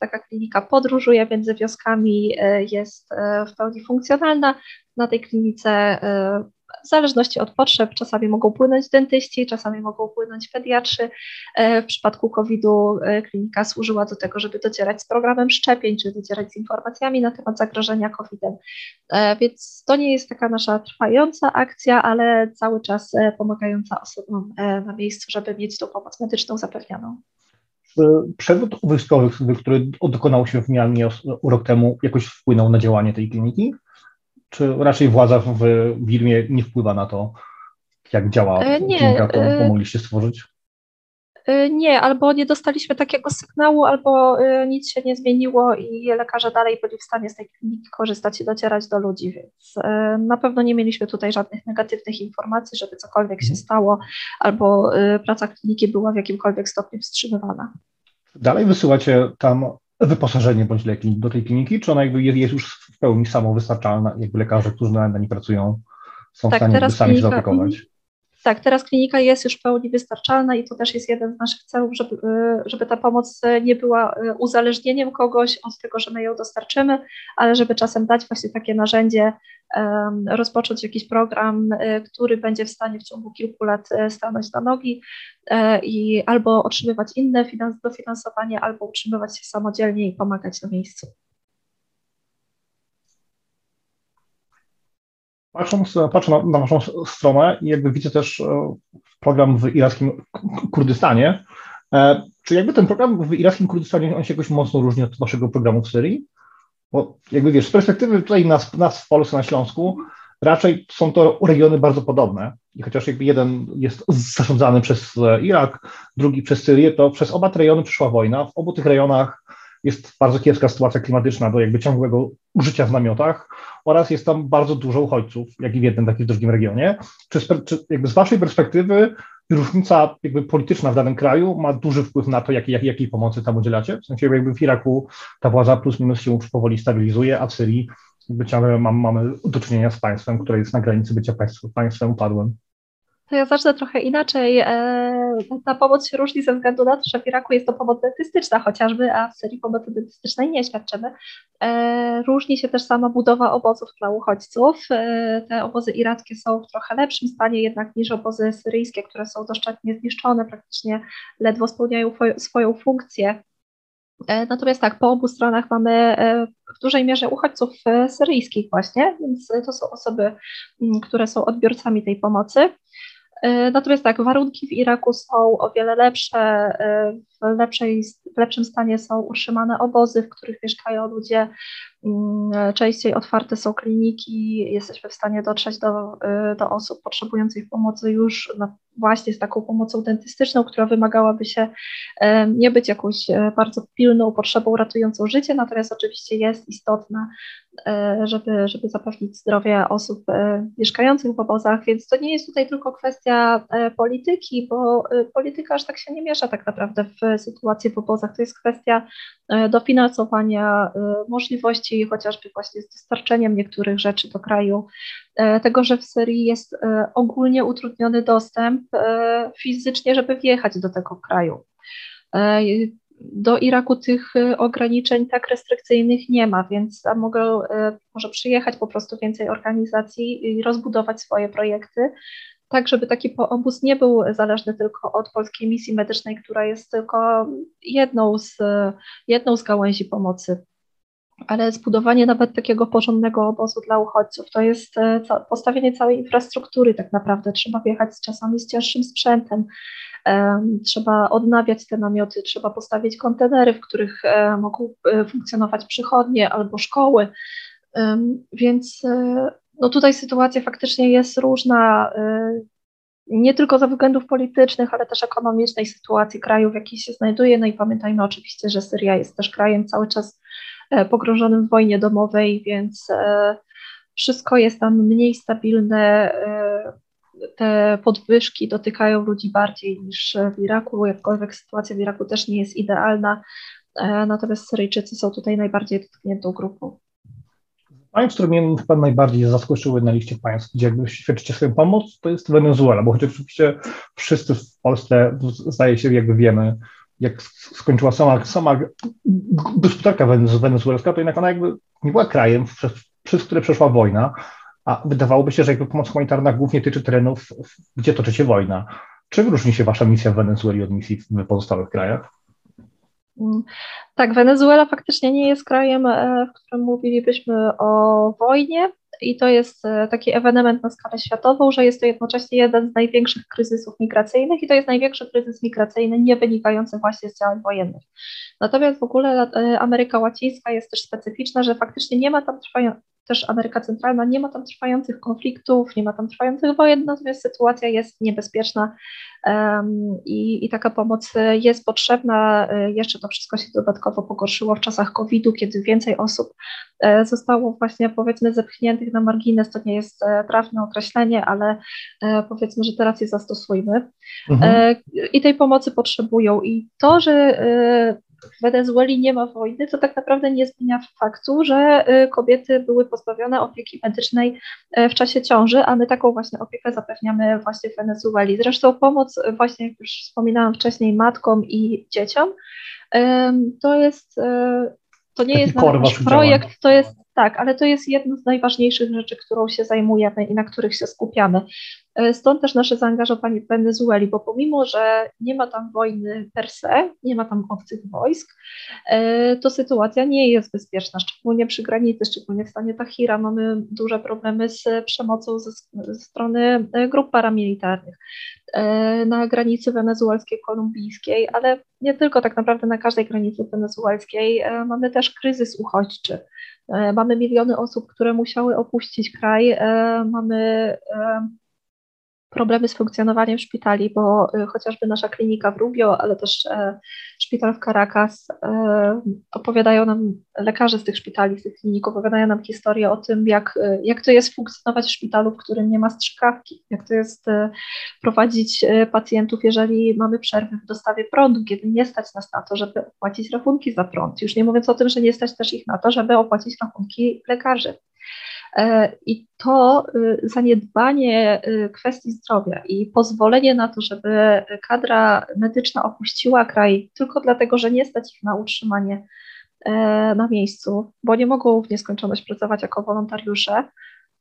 taka klinika podróżuje między wioskami, jest w pełni funkcjonalna. Na tej klinice w zależności od potrzeb, czasami mogą płynąć dentyści, czasami mogą płynąć pediatrzy. E, w przypadku COVID-u e, klinika służyła do tego, żeby docierać z programem szczepień, czy docierać z informacjami na temat zagrożenia COVID-em. E, więc to nie jest taka nasza trwająca akcja, ale cały czas pomagająca osobom na miejscu, żeby mieć tą pomoc medyczną zapewnioną. Przewód wojskowy, który dokonał się w Miami rok temu, jakoś wpłynął na działanie tej kliniki? Czy raczej władza w Birmie nie wpływa na to, jak działa e, nie, którą e, pomogliście stworzyć? E, nie, albo nie dostaliśmy takiego sygnału, albo nic się nie zmieniło i lekarze dalej byli w stanie z tej kliniki korzystać i docierać do ludzi, więc na pewno nie mieliśmy tutaj żadnych negatywnych informacji, żeby cokolwiek się mhm. stało, albo praca kliniki była w jakimkolwiek stopniu wstrzymywana. Dalej wysyłacie tam wyposażenie bądź leki do tej kliniki, czy ona jakby jest, już w pełni samowystarczalna, jakby lekarze, którzy na niej pracują, są tak, w stanie sami klinika, zaopiekować? Tak, teraz klinika jest już w pełni wystarczalna i to też jest jeden z naszych celów, żeby, żeby ta pomoc nie była e, uzależnieniem kogoś od tego, że my ją dostarczymy, ale żeby czasem dać właśnie takie narzędzie, rozpocząć jakiś program, e, który będzie w stanie w ciągu kilku lat e, stanąć na nogi i albo otrzymywać inne dofinansowanie, albo utrzymywać się samodzielnie i pomagać na miejscu. Patrząc, patrzę na, na waszą stronę i jakby widzę też e, program w irackim Kurdystanie. E, czy jakby ten program w irackim Kurdystanie, on się jakoś mocno różni od waszego programu w Syrii? Bo jakby wiesz, z perspektywy tutaj nas, nas w Polsce, na Śląsku, raczej są to regiony bardzo podobne. I chociaż jakby jeden jest zarządzany przez Irak, drugi przez Syrię, to przez oba te rejony przyszła wojna. W obu tych rejonach jest bardzo kiepska sytuacja klimatyczna do jakby ciągłego użycia w namiotach oraz jest tam bardzo dużo uchodźców, jak i w jednym, tak i w drugim regionie. Czy, czy jakby z Waszej perspektywy różnica jakby polityczna w danym kraju ma duży wpływ na to, jak, jak, jakiej pomocy tam udzielacie? W sensie jakby w Iraku ta władza plus minus się już powoli stabilizuje, a w Syrii jakby ciągle mam, mamy do czynienia z państwem, które jest na granicy bycia państwem, państwem upadłym. To ja zacznę trochę inaczej. E, ta pomoc się różni ze względu na to, że w Iraku jest to pomoc dentystyczna chociażby, a w Syrii pomocy dentystycznej nie świadczymy. E, różni się też sama budowa obozów dla uchodźców. E, te obozy irackie są w trochę lepszym stanie jednak niż obozy syryjskie, które są doszczętnie zniszczone, praktycznie ledwo spełniają swoją funkcję. Natomiast tak, po obu stronach mamy w dużej mierze uchodźców syryjskich właśnie, więc to są osoby, które są odbiorcami tej pomocy. E, natomiast tak, warunki w Iraku są o wiele lepsze, e, w, lepszej, w lepszym stanie są utrzymane obozy, w których mieszkają ludzie częściej otwarte są kliniki, jesteśmy w stanie dotrzeć do, y, do osób potrzebujących pomocy już właśnie z taką pomocą dentystyczną, która wymagałaby się nie być jakąś e, bardzo pilną potrzebą ratującą życie, natomiast oczywiście jest istotna, e, żeby, żeby zapewnić zdrowie osób e, mieszkających w obozach, więc to nie jest tutaj tylko kwestia polityki, bo polityka aż tak się nie miesza tak naprawdę w sytuacji w obozach, to jest kwestia dofinansowania, możliwości chociażby właśnie z dostarczeniem niektórych rzeczy do kraju, e, tego, że w Syrii jest e, ogólnie utrudniony dostęp e, fizycznie, żeby wjechać do tego kraju. Do Iraku tych ograniczeń tak restrykcyjnych nie ma, więc mogę, może przyjechać po prostu więcej organizacji i rozbudować swoje projekty, tak żeby taki obóz nie był zależny tylko od polskiej misji medycznej, która jest tylko jedną z, jedną z gałęzi pomocy ale zbudowanie nawet takiego porządnego obozu dla uchodźców to jest e, postawienie całej infrastruktury tak naprawdę. Trzeba wjechać z czasami z cięższym sprzętem, trzeba odnawiać te namioty, trzeba postawić kontenery, w których e, mogą e, funkcjonować przychodnie albo szkoły. Więc no tutaj sytuacja faktycznie jest różna, nie tylko ze względów politycznych, ale też ekonomicznej sytuacji kraju, w jakiej się znajduje. No i pamiętajmy oczywiście, że Syria jest też krajem cały czas pogrążonym w wojnie domowej, więc e, wszystko jest tam mniej stabilne. E, te podwyżki dotykają ludzi bardziej niż w Iraku, jakkolwiek sytuacja w Iraku też nie jest idealna. Natomiast Syryjczycy są tutaj najbardziej dotkniętą grupą. Państw, które mnie chyba najbardziej zaskoczyły na liście państw, gdzie jakby świadczycie swoją pomoc, to jest Wenezuela, bo chociaż oczywiście wszyscy w Polsce, zdaje się, jakby wiemy, jak skończyła sama, sama gospodarka wenezuelska, to jednak ona jakby nie była krajem, przez, przez który przeszła wojna, a wydawałoby się, że jakby pomoc humanitarna głównie tyczy terenów, gdzie toczy się wojna. Czym różni się wasza misja w Wenezueli od misji w pozostałych krajach? Mm, tak, Wenezuela faktycznie nie jest krajem, e, w którym mówilibyśmy o wojnie, i to jest e, taki ewenement na skalę światową, że jest to jednocześnie jeden z największych kryzysów migracyjnych i to jest największy kryzys migracyjny nie wynikający właśnie z działań wojennych. Natomiast w ogóle e, Ameryka Łacińska jest też specyficzna, że faktycznie nie ma tam też Ameryka Centralna, nie ma tam trwających konfliktów, nie ma tam trwających wojen, natomiast sytuacja jest niebezpieczna um, i, i, taka pomoc jest potrzebna. Jeszcze to wszystko się dodatkowo pogorszyło w czasach COVID-u, kiedy więcej osób e, zostało właśnie powiedzmy zepchniętych na margines, to nie jest e, trafne określenie, ale e, powiedzmy, że teraz je zastosujmy. Mhm. I tej pomocy potrzebują i to, że w Wenezueli nie ma wojny, to tak naprawdę nie zmienia faktu, że y, kobiety były pozbawione opieki medycznej y, w czasie ciąży, a my taką właśnie opiekę zapewniamy właśnie w Wenezueli. Zresztą pomoc właśnie, jak już wspominałam wcześniej, matkom i dzieciom, to jest, y, to nie jest nasz projekt, to jest tak, ale to jest jedna z najważniejszych rzeczy, którą się zajmujemy i na których się skupiamy. E, stąd też nasze zaangażowanie w Wenezueli, bo pomimo, że nie ma tam wojny per se, nie ma tam obcych wojsk, e, to sytuacja nie jest bezpieczna, szczególnie przy granicy, szczególnie w stanie Tahira. Mamy duże problemy z przemocą ze, ze strony e, grup paramilitarnych na granicy wenezuelskiej, kolumbijskiej, ale nie tylko tak naprawdę na każdej granicy wenezuelskiej mamy też kryzys uchodźczy. Mamy miliony osób, które musiały opuścić kraj, mamy problemy z funkcjonowaniem szpitali, bo y, chociażby nasza klinika w Rubio, ale też e, szpital w Caracas e, opowiadają nam, lekarze z tych szpitali, z tych klinik opowiadają nam historię o tym, jak, y, jak to jest funkcjonować w szpitalu, w którym nie ma strzykawki, jak to jest e, prowadzić pacjentów, jeżeli mamy przerwy w dostawie prądu, kiedy nie stać nas na to, żeby opłacić rachunki za prąd. Już nie mówiąc o tym, że nie stać też ich na to, żeby opłacić rachunki lekarzy. E, I to y, zaniedbanie y, kwestii zdrowia i pozwolenie na to, żeby kadra medyczna opuściła kraj tylko dlatego, że nie stać ich na utrzymanie e, na miejscu, bo nie mogą w nieskończoność pracować jako wolontariusze,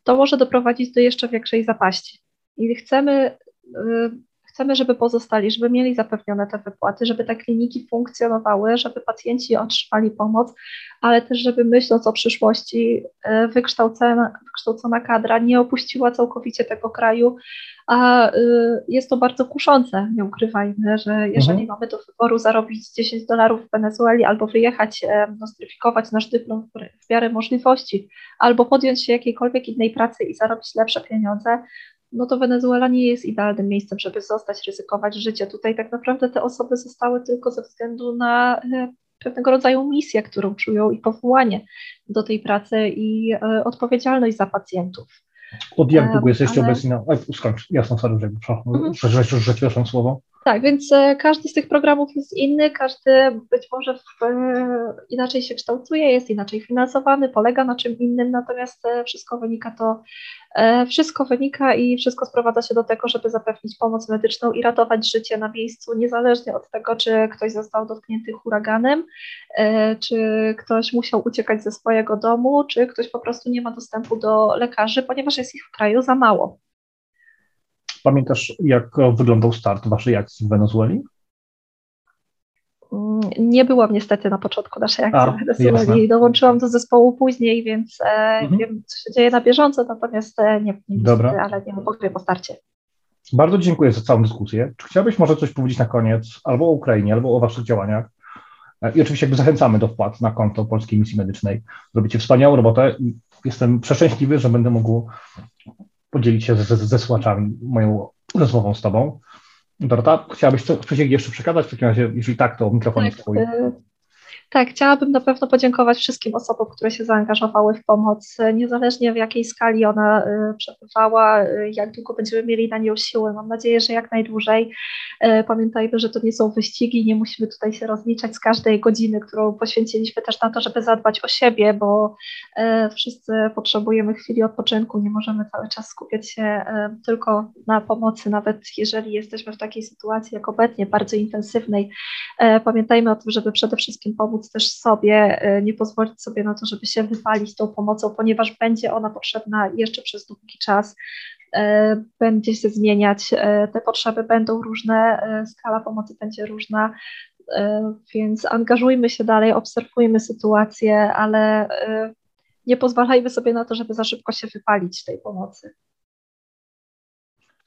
to może doprowadzić do jeszcze większej zapaści. I chcemy y, Chcemy, żeby pozostali, żeby mieli zapewnione te wypłaty, żeby te kliniki funkcjonowały, żeby pacjenci otrzymali pomoc, ale też, żeby myśląc o przyszłości, e, wykształcona, wykształcona kadra nie opuściła całkowicie tego kraju, a e, jest to bardzo kuszące, nie ukrywajmy, że jeżeli mhm. mamy do wyboru zarobić 10 dolarów w Wenezueli albo wyjechać, e, nostryfikować nasz dyplom w miarę możliwości, albo podjąć się jakiejkolwiek innej pracy i zarobić lepsze pieniądze, no to Wenezuela nie jest idealnym miejscem, żeby zostać, ryzykować życie. Tutaj tak naprawdę te osoby zostały tylko ze względu na e, pewnego rodzaju misję, którą czują i powołanie do tej pracy i e, odpowiedzialność za pacjentów. Od jak długo jesteście ale... obecni na... Skończ, jasno, sorry, że, że, że, że, że słowo. Tak, więc e, każdy z tych programów jest inny, każdy być może w, e, inaczej się kształtuje, jest inaczej finansowany, polega na czym innym, natomiast e, wszystko wynika to, wszystko wynika i wszystko sprowadza się do tego, żeby zapewnić pomoc medyczną i ratować życie na miejscu, niezależnie od tego, czy ktoś został dotknięty huraganem, czy ktoś musiał uciekać ze swojego domu, czy ktoś po prostu nie ma dostępu do lekarzy, ponieważ jest ich w kraju za mało. Pamiętasz, jak wyglądał start waszej akcji w Wenezueli? Mm, nie byłam niestety na początku naszej akcji A, w Wenezueli. Dołączyłam do zespołu później, więc e, mhm. wiem, co się dzieje na bieżąco, natomiast e, nie, nie Dobra. Niestety, ale nie powiem po starcie. Bardzo dziękuję za całą dyskusję. Czy chciałbyś może coś powiedzieć na koniec albo o Ukrainie, albo o waszych działaniach? E, I oczywiście jakby zachęcamy do wpłat na konto Polskiej Misji Medycznej. Robicie wspaniałą robotę i jestem przeszczęśliwy, że będę mógł podzielić się ze, ze słuchaczami moją rozmową z Tobą. Dorota, chciałabyś coś jeszcze przekazać? W takim razie, jeżeli tak, to mikrofon tak, jest Twój. Tak, chciałabym na pewno podziękować wszystkim osobom, które się zaangażowały w pomoc, niezależnie w jakiej skali ona y, przebywała, y, jak długo będziemy mieli na nią siłę. Mam nadzieję, że jak najdłużej. Y, pamiętajmy, że to nie są wyścigi, nie musimy tutaj się rozliczać z każdej godziny, którą poświęciliśmy też na to, żeby zadbać o siebie, bo wszyscy potrzebujemy chwili odpoczynku, nie możemy cały czas skupiać się tylko na pomocy, nawet jeżeli jesteśmy w takiej sytuacji jak obecnie, bardzo intensywnej. Pamiętajmy o tym, żeby przede wszystkim pomóc pomóc też sobie, e, nie pozwolić sobie na to, żeby się wypalić tą pomocą, ponieważ będzie ona potrzebna jeszcze przez długi czas. E, będzie się zmieniać, e, te potrzeby będą różne, skala pomocy będzie różna, więc angażujmy się dalej, obserwujmy sytuację, ale nie pozwalajmy sobie na to, żeby za szybko się wypalić tej pomocy.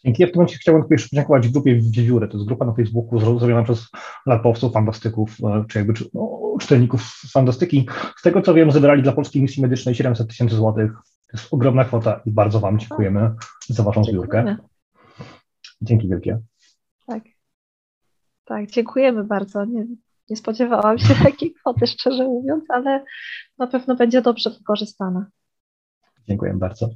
Dzięki. Ja w tym momencie chciałbym tylko jeszcze podziękować grupie Wiewióry. To jest grupa na Facebooku zrobiona przez larpowców, fantastyków, e, czy jakby no, czytelników fantastyki. Z tego co wiem, zebrali dla Polskiej Misji Medycznej 700 tysięcy złotych. To jest ogromna kwota i bardzo Wam dziękujemy za Waszą zbiórkę. Dzięki wielkie. Tak. Tak, dziękujemy bardzo. Nie, nie spodziewałam się [LAUGHS] takiej kwoty, szczerze mówiąc, ale na pewno będzie dobrze wykorzystana. Dziękuję bardzo.